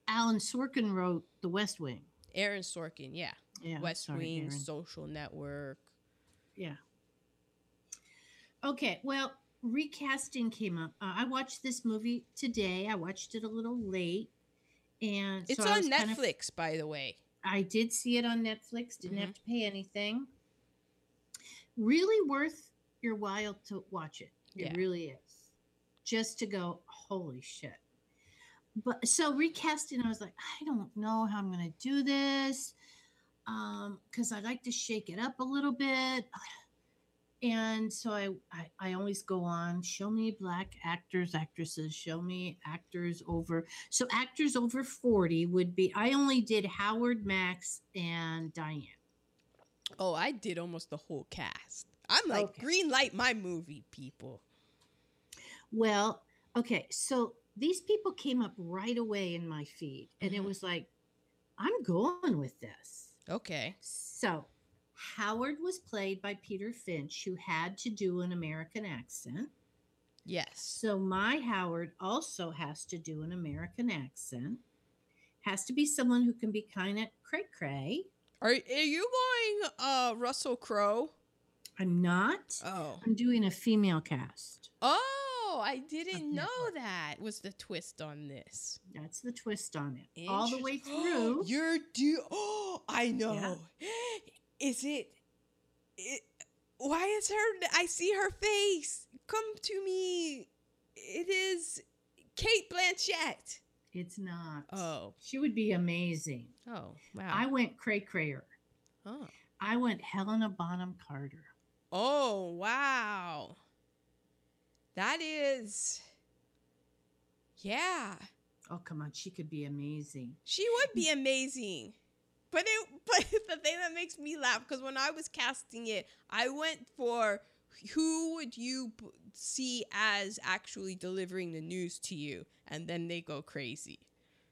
Alan Sorkin wrote The West Wing. Aaron Sorkin, yeah. Yeah. West sorry, Wing, Aaron. Social Network. Yeah. Okay, well, recasting came up. Uh, I watched this movie today. I watched it a little late. And It's so on was kind of- Netflix, by the way. I did see it on Netflix. Didn't Mhm. have to pay anything. Really worth your while to watch it. It Yeah. really is. Just to go, holy shit. But so recasting, I was like, I don't know how I'm gonna do this. Um, because I like to shake it up a little bit. And so I, I I always go on, show me black actors, actresses, show me actors over so actors over 40 would be I only did Howard Max and Diane. Oh, I did almost the whole cast. I'm like, Okay. green light my movie, people. Well, okay, so these people came up right away in my feed and it Mhm. was like I'm going with this. Okay. So, Howard was played by Peter Finch who had to do an American accent. Yes. So my Howard also has to do an American accent. Has to be someone who can be kind of cray cray. Are, are you going uh Russell Crowe? I'm not. Oh. I'm doing a female cast. Oh, Oh, I didn't know that was the twist on this. That's the twist on it. All the way through. You're do. Oh, I know. Is it? It. Why is her? I see her face. Come to me. it is Cate Blanchett. It's not. Oh, She would be amazing. oh, wow. I went Cray Crayer. oh, I went Helena Bonham Carter. oh, wow. That is, yeah. Oh, come on. She could be amazing. She would be amazing. But it but the thing that makes me laugh because when I was casting it, I went for who would you b- see as actually delivering the news to you and then they go crazy.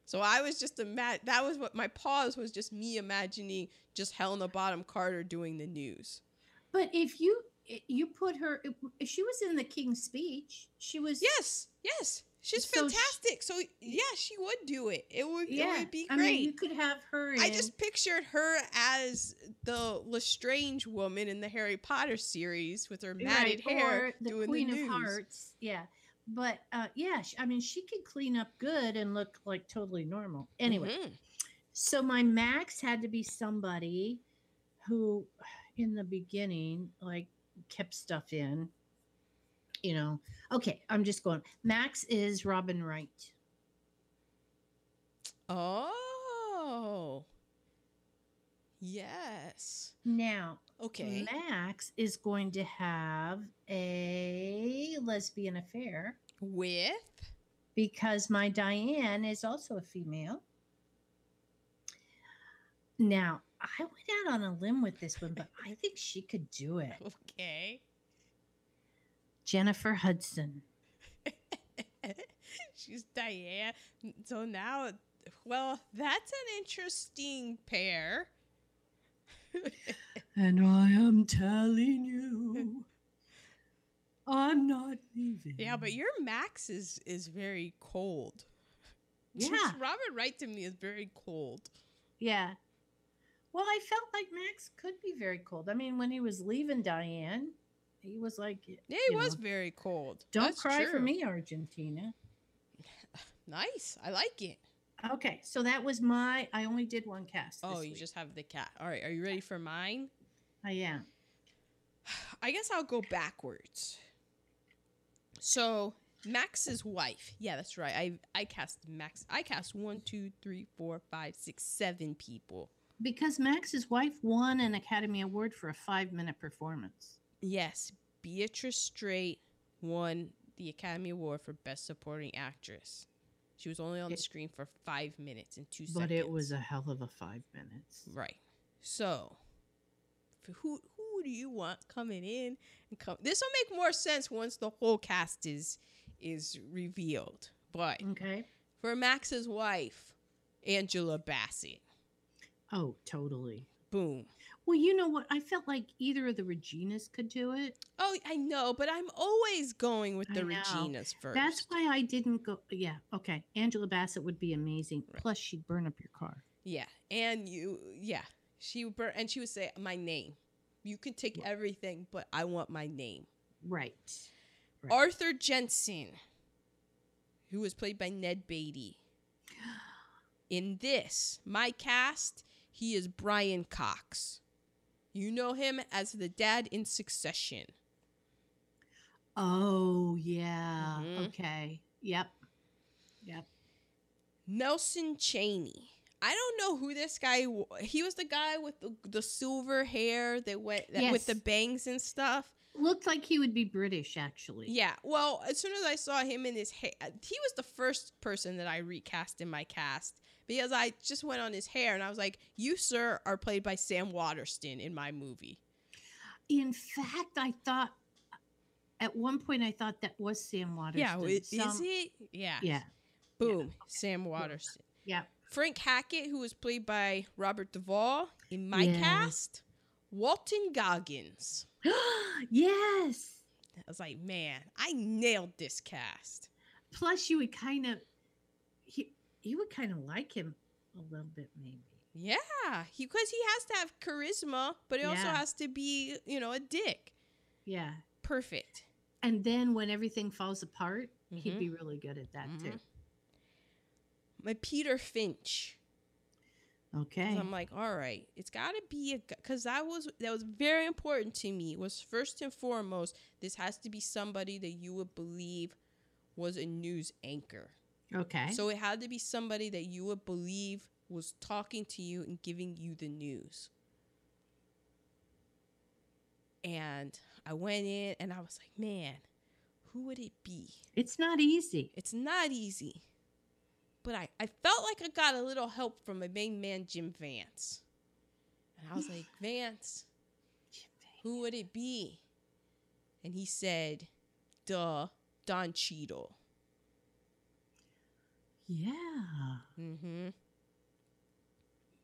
So I was just a ima- that was what my pause was just me imagining just Helena Bottom Carter doing the news. But if you you put her, if she was in the King's Speech. She was. Yes, yes. She's So fantastic. so yeah, she would do it. It would yeah, it would be great. I mean, you could have her. In, I just pictured her as the Lestrange woman in the Harry Potter series with her matted right, hair the Queen the of. Hearts. Yeah. But uh, yeah, I mean, she could clean up good and look like totally normal. Anyway, Mhm. so my max had to be somebody who, in the beginning, like kept stuff in. You know, okay, I'm just going. Max is Robin Wright. Oh. Yes. Now, Okay. Max is going to have a lesbian affair With because my Diane is also a female. Now, I went out on a limb with this one, but I think she could do it. okay. Jennifer Hudson. She's Diane. So now, well, that's an interesting pair. And I am telling you, I'm not leaving. yeah, but your Max is is very cold. Yeah. Robert Wright to me is very cold. Yeah. Well, I felt like Max could be very cold. I mean, when he was leaving Diane, he was like, Yeah, he was know, very cold. Don't That's cry for me, Argentina. Nice. I like it. Okay, so that was my. I only did one cast. Oh, you week. just have the cat. All right. Are you ready for mine? I am. I guess I'll go backwards. So Max's wife. Yeah, that's right. I I cast Max. I cast one, two, three, four, five, six, seven people. Because Max's wife won an Academy Award for a five minute performance. Yes, Beatrice Straight won the Academy Award for Best Supporting Actress. She was only on the screen for five minutes and two But seconds. But it was a hell of a five minutes. Right. So, who who do you want coming in and come? This will make more sense once the whole cast is is revealed. But Okay. for Max's wife, Angela Bassett. Oh, totally. Boom. Well, you know what? I felt like either of the Reginas could do it. Oh, I know, but I'm always going with the. Reginas first. That's why I didn't go. Yeah. Okay. Angela Bassett would be amazing. Right. Plus, she'd burn up your car. Yeah, and you, yeah, she would, burn, and she would say my name. You can take everything, but I want my name. Right. Right. Arthur Jensen, who was played by Ned Beatty. In this, my cast, he is Brian Cox. You know him as the dad in Succession. Oh, yeah. Mhm. Okay. Yep. Yep. Nelson Chaney. I don't know who this guy. wa- He was the guy with the, the silver hair that went that, with the bangs and stuff. Looked like he would be British, actually. Yeah. Well, as soon as I saw him in his hair, he was the first person that I recast in my cast because I just went on his hair and I was like, "You, sir, are played by Sam Waterston in my movie." In fact, I thought at one point I thought that was Sam Waterston. Yeah. Is Some- it? Yeah. Yeah. Boom. Sam Waterston. Yeah. Frank Hackett, who was played by Robert Duvall in my Yeah. cast. Walton Goggins. yes. I was like, man, I nailed this cast. Plus, you would kind of he you would kind of like him a little bit, maybe. Yeah, he because he has to have charisma, but he also has to be, you know, a dick. Yeah. Perfect. And then when everything falls apart, he'd Mhm. be really good at that too. Mhm. My Peter Finch. Okay. I'm like, all right, it's got to be a because that was that was very important to me. Was first and foremost, this has to be somebody that you would believe was a news anchor. Okay. So it had to be somebody that you would believe was talking to you and giving you the news. And I went in and I was like, man, who would it be? it's not easy. It's not easy. But I, I felt like I got a little help from my main man, Jim Vance. And I was like, Vance, who would it be? And he said, duh, Don Cheadle. Yeah. Mm-hmm.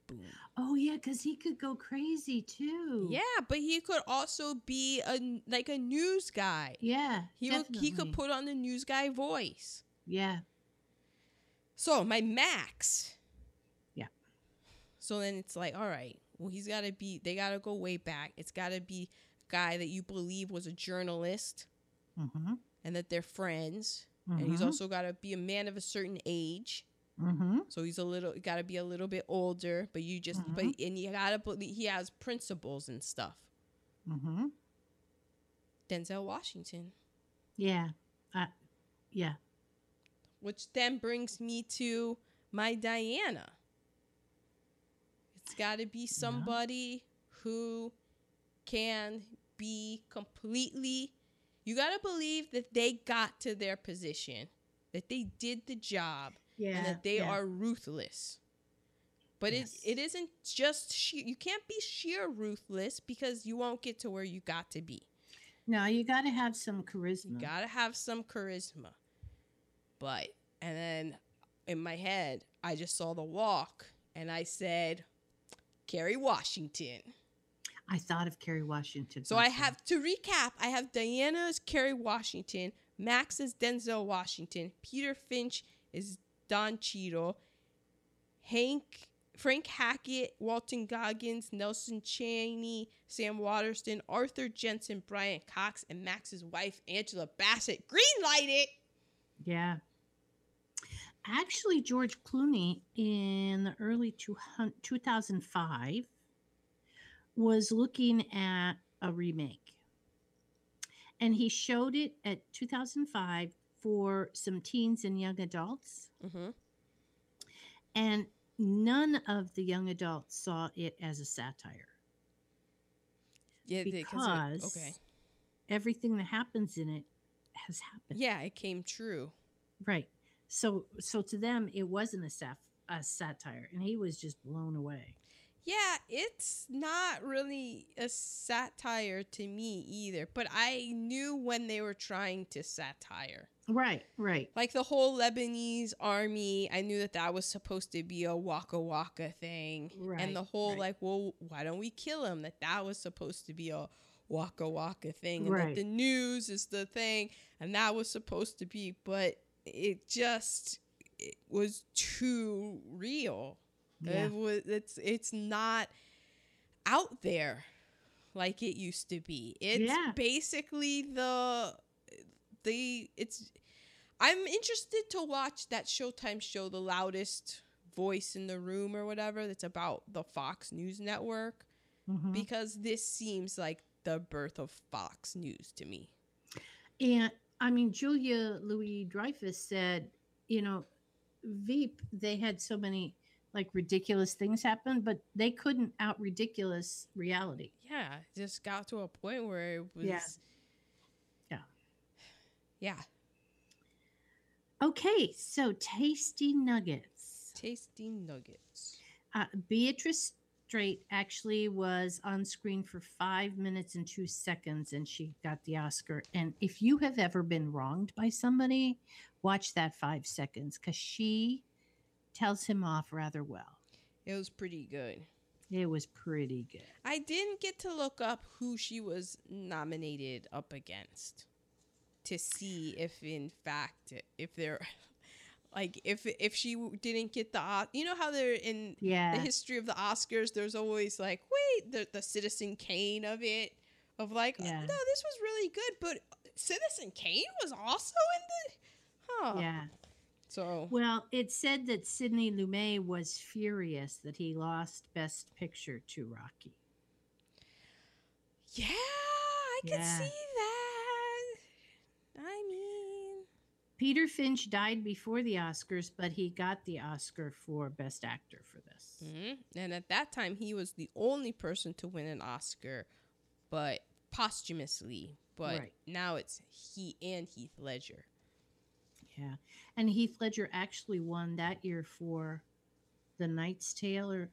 Boom. Oh yeah, because he could go crazy too. Yeah, but he could also be a like a news guy. Yeah. He would, he could put on the news guy voice. Yeah. So my max. Yeah. So then it's like, all right, well he's got to be. They got to go way back. It's got to be a guy that you believe was a journalist Mm-hmm. and that they're friends. And he's also got to be a man of a certain age. Mm-hmm. So he's a little got to be a little bit older. But you just but and you got to believe he has principles and stuff. Mm-hmm. Denzel Washington. Yeah. Uh, yeah. which then brings me to my Diana. It's got to be somebody who can be completely. You got to believe that they got to their position, that they did the job, Yeah. and that they yeah. are ruthless. But Yes. it, it isn't just you can't be sheer ruthless because you won't get to where you got to be. No, you got to have some charisma. You gotta have some charisma. But and then in my head, I just saw the walk and I said, Kerry Washington. I thought of Kerry Washington. So I have to recap, I have Diana's Kerry Washington, Max is Denzel Washington, Peter Finch is Don Cheadle, Hank Frank Hackett, Walton Goggins, Nelson Chaney, Sam Waterston, Arthur Jensen, Brian Cox, and Max's wife, Angela Bassett. Greenlight it! Yeah. Actually, George Clooney in the early 200 2005 was looking at a remake. And he showed it at 2005 for some teens and young adults. Mm-hmm. And none of the young adults saw it as a satire. Yeah, it- Because okay. everything that happens in it has happened. Yeah, it came true. Right. So so to them it wasn't a sat a satire and he was just blown away. Yeah, it's not really a satire to me either, but I knew when they were trying to satire. Right, right. Like the whole Lebanese army, I knew that that was supposed to be a waka waka thing. Right, and the whole, right. like, well, why don't we kill him? That that was supposed to be a waka waka thing. And Right. that the news is the thing. And that was supposed to be, but it just it was too real. Yeah. It was, it's it's not out there like it used to be. It's Yeah. basically the the it's I'm interested to watch that Showtime show, The Loudest Voice in the Room or whatever, that's about the Fox News Network Mhm. because this seems like the birth of Fox News to me. And I mean Julia Louis Dreyfus said, you know, Veep, they had so many like ridiculous things happen, but they couldn't out ridiculous reality. Yeah, just got to a point where it was Yeah. Yeah. Yeah. Okay, so tasty nuggets. Tasty nuggets. Uh, Beatrice Straight actually was on screen for five minutes and two seconds, and she got the Oscar. And if you have ever been wronged by somebody, watch that five seconds because she tells him off rather well. It was pretty good. It was pretty good. I didn't get to look up who she was nominated up against to see if, in fact, if they're like if if she didn't get the you know how they're in Yeah. the history of the Oscars. There's always like wait the the Citizen Kane of it of like Yeah. Oh, no this was really good, but Citizen Kane was also in the huh Yeah. So Well, it said that Sidney Lumet was furious that he lost Best Picture to Rocky. yeah I can Yeah. see that. I mean. Peter Finch died before the Oscars, but he got the Oscar for Best Actor for this. hmm And at that time, he was the only person to win an Oscar, but posthumously. But Right. now it's he and Heath Ledger. Yeah. And Heath Ledger actually won that year for The Knight's Tale, or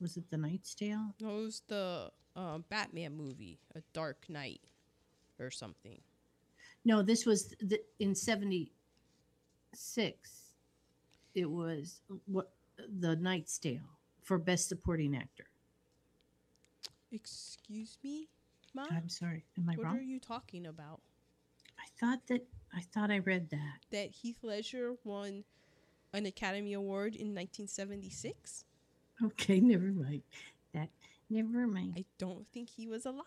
was it The Knight's Tale? No, it was the um, Batman movie, A Dark Knight, or something. No, this was the, in 76. It was what The Knight's Tale for Best Supporting Actor. Excuse me, Mom. I'm sorry. Am I what wrong? What are you talking about? Thought that I thought I read that. That Heath Ledger won an Academy Award in 1976? Okay, never mind. That never mind. I don't think he was alive.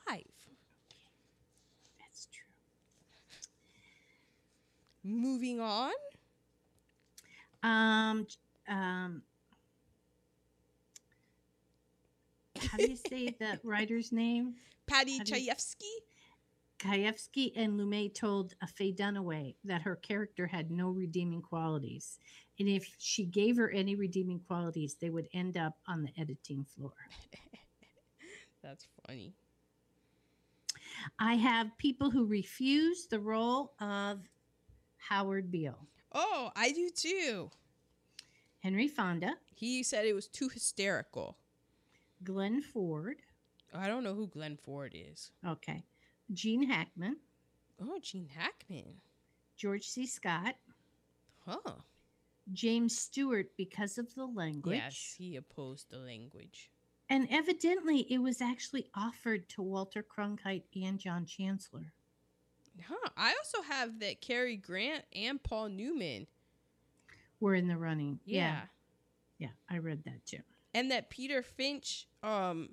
That's true. Moving on. Um, um, how do you say the writer's name? Paddy Chayefsky. Kaevsky and Lumet told a Faye Dunaway that her character had no redeeming qualities. And if she gave her any redeeming qualities, they would end up on the editing floor. That's funny. I have people who refuse the role of Howard Beale. Oh, I do too. Henry Fonda, He said it was too hysterical. Glenn Ford, I don't know who Glenn Ford is. okay, Gene Hackman, Oh, Gene Hackman. George C. Scott, Huh. James Stewart because of the language. Yes, he opposed the language. And evidently, it was actually offered to Walter Cronkite and John Chancellor. Huh. I also have that Cary Grant and Paul Newman. Were in the running. Yeah. Yeah, yeah I read that too. And that Peter Finch, um,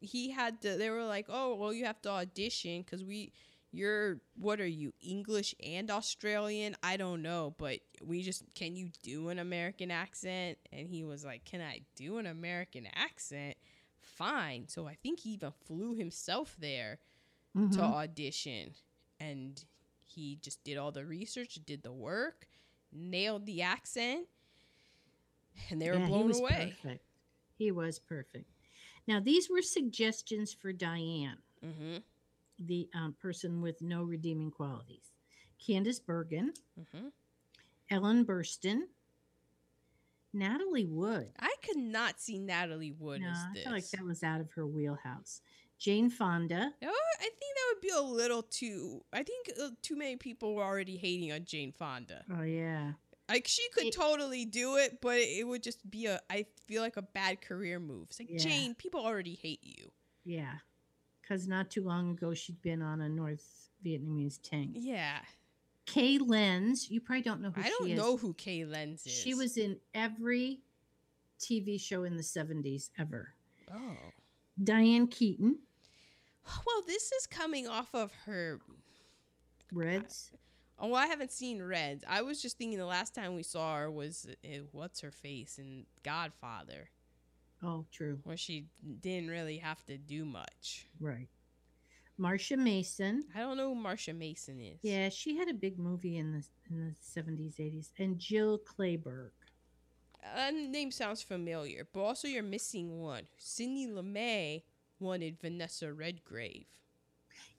he had to, they were like, oh, well, you have to audition because we, you're, what are you, English and Australian? I don't know, but we just, can you do an American accent? And he was like, can I do an American accent? Fine. So I think he even flew himself there to Mhm. audition and he just did all the research did the work nailed the accent and they were Yeah, he blown was away Perfect. He was perfect. Now, these were suggestions for Diane, mm-hmm the um, person with no redeeming qualities. Candice Bergen, mm-hmm Ellen Burstyn, Natalie Wood. i could not see natalie wood no, I feel like that was out of her wheelhouse. Jane Fonda. No, i think that would be a little too i think uh, too many people were already hating on jane fonda Oh, yeah. Like she could It- totally do it but it would just be a i feel like a bad career move it's like Yeah. jane people already hate you Yeah. Because not too long ago, she'd been on a North Vietnamese tank. yeah Kay Lenz. You probably don't know who i don't know who kay lenz is She was in every TV show in the 70s ever. oh Diane Keaton, Well, this is coming off of her. Reds. Oh, well, I haven't seen Reds. I was just thinking the last time we saw her was uh, what's her face in Godfather, Oh, true. where she didn't really have to do much. Right. Marsha Mason. I don't know who Marsha Mason is. Yeah, she had a big movie in the in the 70s, 80s. And Jill Clayburgh. Uh, name sounds familiar, but also you're missing one. Sidney LeMay wanted Vanessa Redgrave,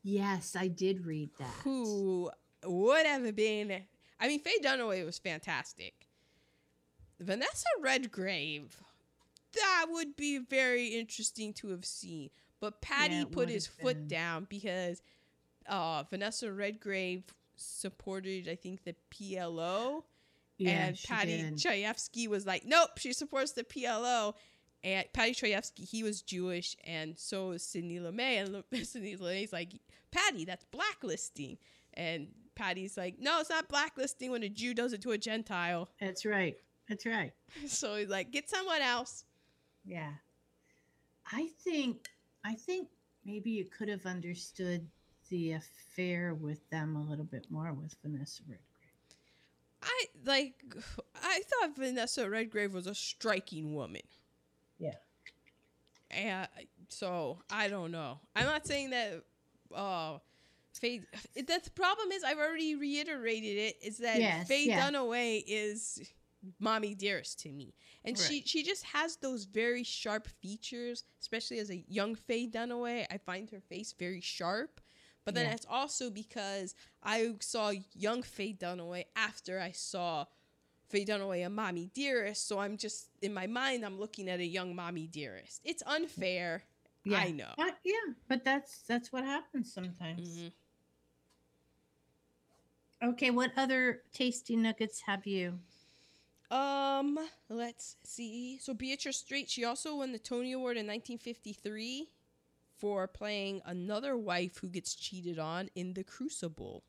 Yes, I did read that. who would have been. I mean, Faye Dunaway was fantastic. Vanessa Redgrave, that would be very interesting to have seen. But Paddy Yeah, put his foot been. down because uh, Vanessa Redgrave supported, I think, the PLO. Yeah, and Paddy. Chayefsky was like, nope, she supports the PLO. And Paddy Chayefsky, he was Jewish, and so is Sidney LeMay. And Le- Sidney LeMay's like, Paddy, that's blacklisting. And Paddy's like, no, it's not blacklisting when a Jew does it to a Gentile. That's right. That's right. So he's like, get someone else. Yeah. I think I think maybe you could have understood the affair with them a little bit more with Vanessa Redgrave. I like. I thought Vanessa Redgrave was a striking woman. Yeah. And so I don't know. I'm not saying that uh, Faye. The problem is, I've already reiterated it. Is that Yes, Faye yeah. Dunaway is mommy dearest to me, and she Right. she just has those very sharp features, especially as a young Faye Dunaway. I find her face very sharp. But then Yeah. it's also because I saw young Faye Dunaway after I saw Faye Dunaway and Mommy Dearest. So I'm just in my mind, I'm looking at a young Mommy Dearest. It's unfair. Yeah. I know. But yeah, but that's that's what happens sometimes. Mhm. Okay, what other tasty nuggets have you? Um, let's see. So Beatrice Straight, she also won the Tony Award in 1953 for playing another wife who gets cheated on in The Crucible.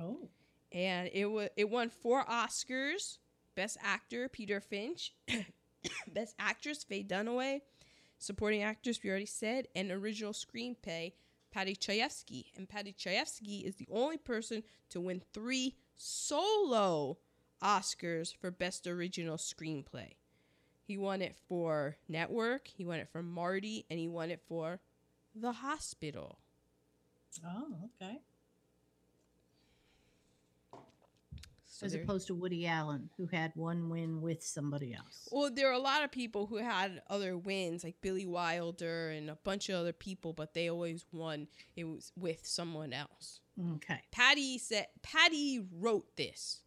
Oh. And it was it won four Oscars: Best Actor Peter Finch, Best Actress Faye Dunaway, Supporting Actress we already said, and Original Screenplay Paddy Chayefsky. And Paddy Chayefsky is the only person to win three solo Oscars for Best Original Screenplay. He won it for Network, he won it for Marty, and he won it for The Hospital. Oh, okay. So As there- opposed to Woody Allen, who had one win with somebody else. Well, there are a lot of people who had other wins, like Billy Wilder and a bunch of other people, but they always won. It was with someone else. Okay. Paddy said Paddy wrote this.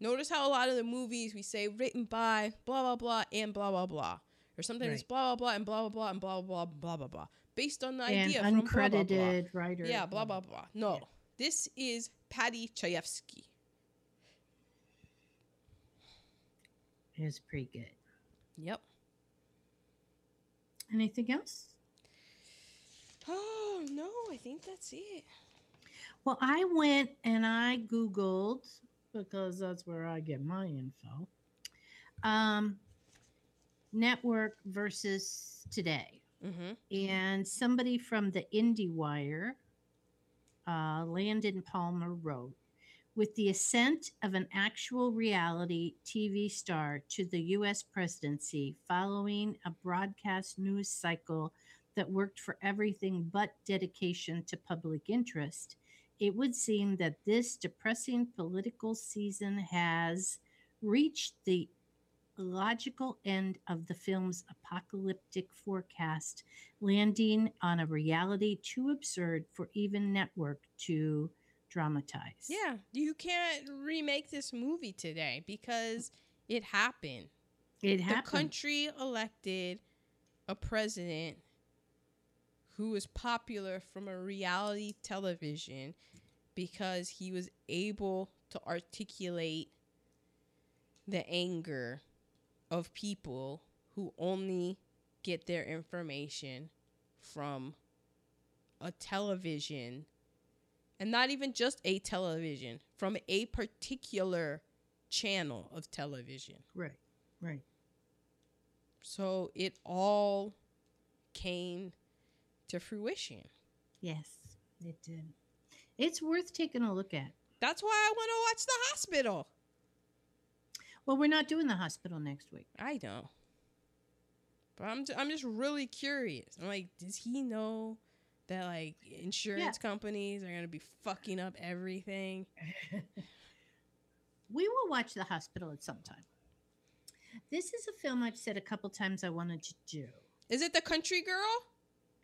Notice how a lot of the movies we say written by blah blah blah and blah blah blah, or sometimes Right. blah blah blah and blah blah blah and blah blah blah blah blah blah, based on the And idea from blah, blah. uncredited writer. Yeah, blah blah blah. No, Yeah. this is Paddy Chayefsky. Is pretty good. Yep. Anything else? Oh no, I think that's it. Well, I went and I Googled because that's where I get my info. Um, network versus today. Mm-hmm. And somebody from the IndieWire, uh, Landon Palmer, wrote With the ascent of an actual reality TV star to the U.S. presidency following a broadcast news cycle that worked for everything but dedication to public interest, it would seem that this depressing political season has reached the logical end of the film's apocalyptic forecast, landing on a reality too absurd for even network to dramatize. Yeah, you can't remake this movie today because it happened. it happened. The country elected a president who was popular from a reality television because he was able to articulate the anger of people who only get their information from a television and not even just a television from a particular channel of television Right, right. so it all came to fruition Yes, it did. It's worth taking a look at. that's why i want to watch the hospital Well, we're not doing the hospital next week. i know but i'm, I'm just really curious i'm like does he know that like insurance companies are going to be fucking up everything we will watch the hospital at some time. This is a film I've said a couple times I wanted to do. is it the country girl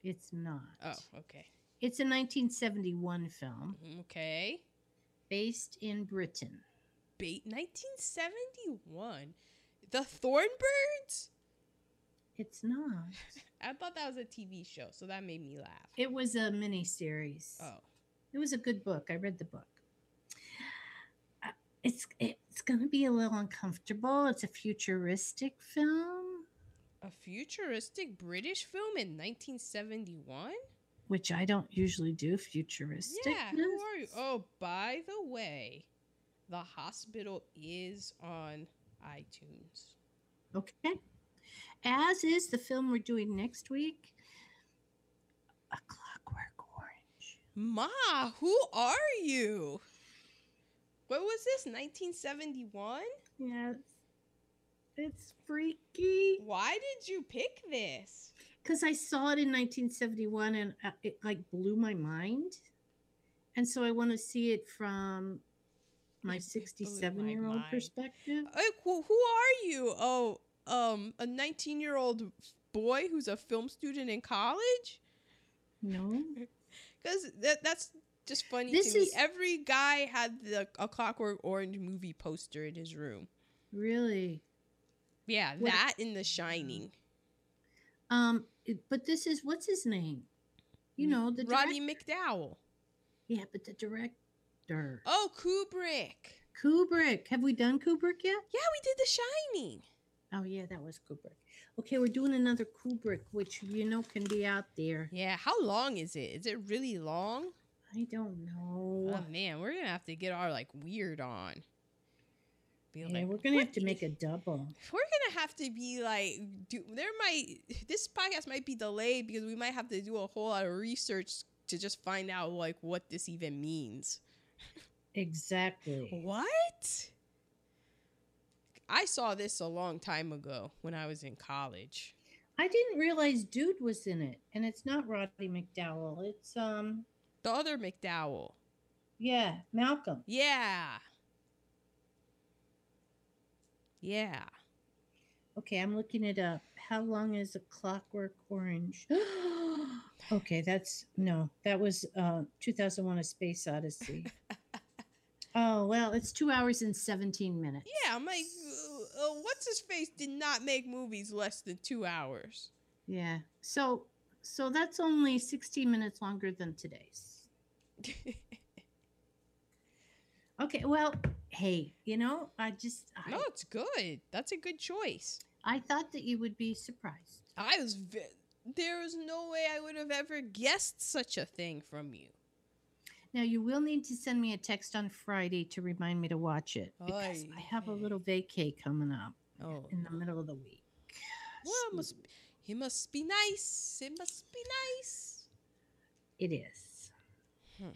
It's not. oh okay It's a 1971 film mm, okay based in Britain. Bait 1971 the thornbirds It's not. i thought that was a tv show so that made me laugh It was a mini series. oh It was a good book. I read the book. Uh, It's it's going to be a little uncomfortable. It's a futuristic film, A futuristic British film in 1971? which I don't usually do. Futuristic. Yeah, who are you? Oh, by the way, The Hospital is on iTunes. Okay. As is the film we're doing next week, A Clockwork Orange. Ma, who are you? What was this, 1971? Yes. It's freaky. Why did you pick this? Because I saw it in 1971 and uh, it like blew my mind. And so I want to see it from my It blew my 67 year old perspective. Like, who, who are you? Oh, um, a 19 year old boy who's a film student in college? No. Because that, that's just funny This to me. is- Every guy had the a Clockwork Orange movie poster in his room. Really? Yeah, What- that in The Shining. Um, but this is what's his name? You know, the Roddy direct- McDowell. Yeah, but the director. Oh, Kubrick. Kubrick. Have we done Kubrick yet? Yeah, we did The Shining. Oh yeah, that was Kubrick. Okay, we're doing another Kubrick, which you know can be out there. Yeah, how long is it? Is it really long? I don't know. Oh man, we're gonna have to get our like weird on. Be yeah, like, we're gonna have to make a double. We're gonna have to be like, do there might this podcast might be delayed because we might have to do a whole lot of research to just find out like what this even means. Exactly. What? I saw this a long time ago when I was in college. I didn't realize Dude was in it, and it's not Roddy McDowall. It's um, The other McDowell. yeah, Malcolm. Yeah. Yeah. Okay, I'm looking it up. How long is a Clockwork Orange? okay, that's no, that was uh 2001: A Space Odyssey. oh well, it's two hours and 17 minutes. Yeah, I'm like, uh, uh, what's his face did not make movies less than two hours. Yeah. So so that's only 16 minutes longer than today's. Okay, well, hey, you know, I just I, no, it's good. That's a good choice. I thought that you would be surprised. I was. There was no way I would have ever guessed such a thing from you. Now you will need to send me a text on Friday to remind me to watch it because Oy I have a little vacay coming up Oh, in the middle of the week. well, it must. He must be nice. It must be nice. It is. Hmm.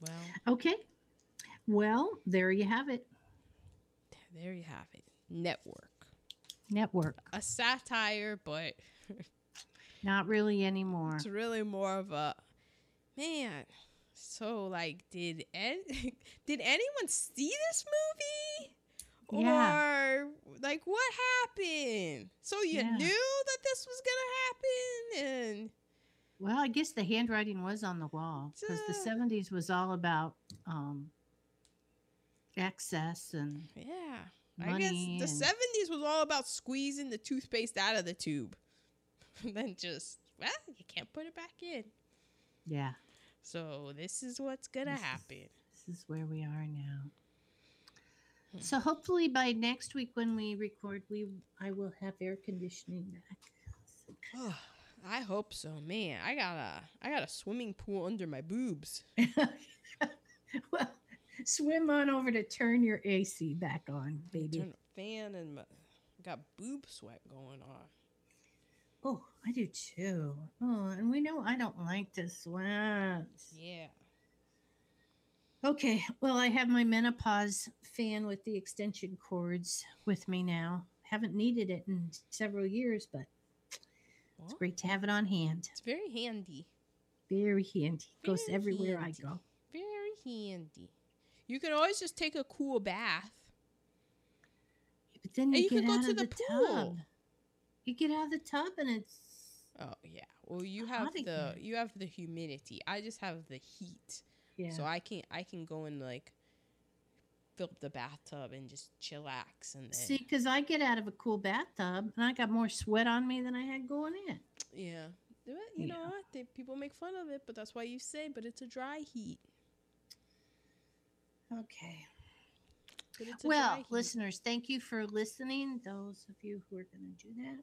Well, Okay. Well, there you have it. there you have it. Network. Network. A satire, but Not really anymore. it's really more of a man. So, like, did an- did anyone see this movie? Yeah. Or like, what happened? So you Yeah. knew that this was gonna happen, and Well, I guess the handwriting was on the wall because the Uh. 70s was all about um, excess and yeah, I guess the and- seventies was all about squeezing the toothpaste out of the tube, and then just well, you can't put it back in. yeah, So this is what's gonna This is- happen. this is where we are now. Hmm. So hopefully by next week when we record, we I will have air conditioning back. I hope so, man. I got a I got a swimming pool under my boobs. well, swim on over to turn your AC back on, baby. Turn a fan and my, got boob sweat going on. Oh, I do too. Oh, and we know I don't like to sweat. Yeah. Okay, well, I have my menopause fan with the extension cords with me now. Haven't needed it in several years, but it's great to have it on hand. It's very handy. Very handy. Goes everywhere handy. I go. Very handy. You can always just take a cool bath. But then And you, you get can go out to of the the, pool. tub. You get out of the tub and it's Oh yeah. Well, you have the again. you have the humidity. I just have the heat. yeah. So I can I can go and like fill up the bathtub and just chillax and then See, because I get out of a cool bathtub and I got more sweat on me than I had going in. yeah. But You know Yeah. what? They, people make fun of it, but that's why you say, but it's a dry heat. Okay. But it's a dry Well, listeners, thank you for listening. Those of you who are going to do that.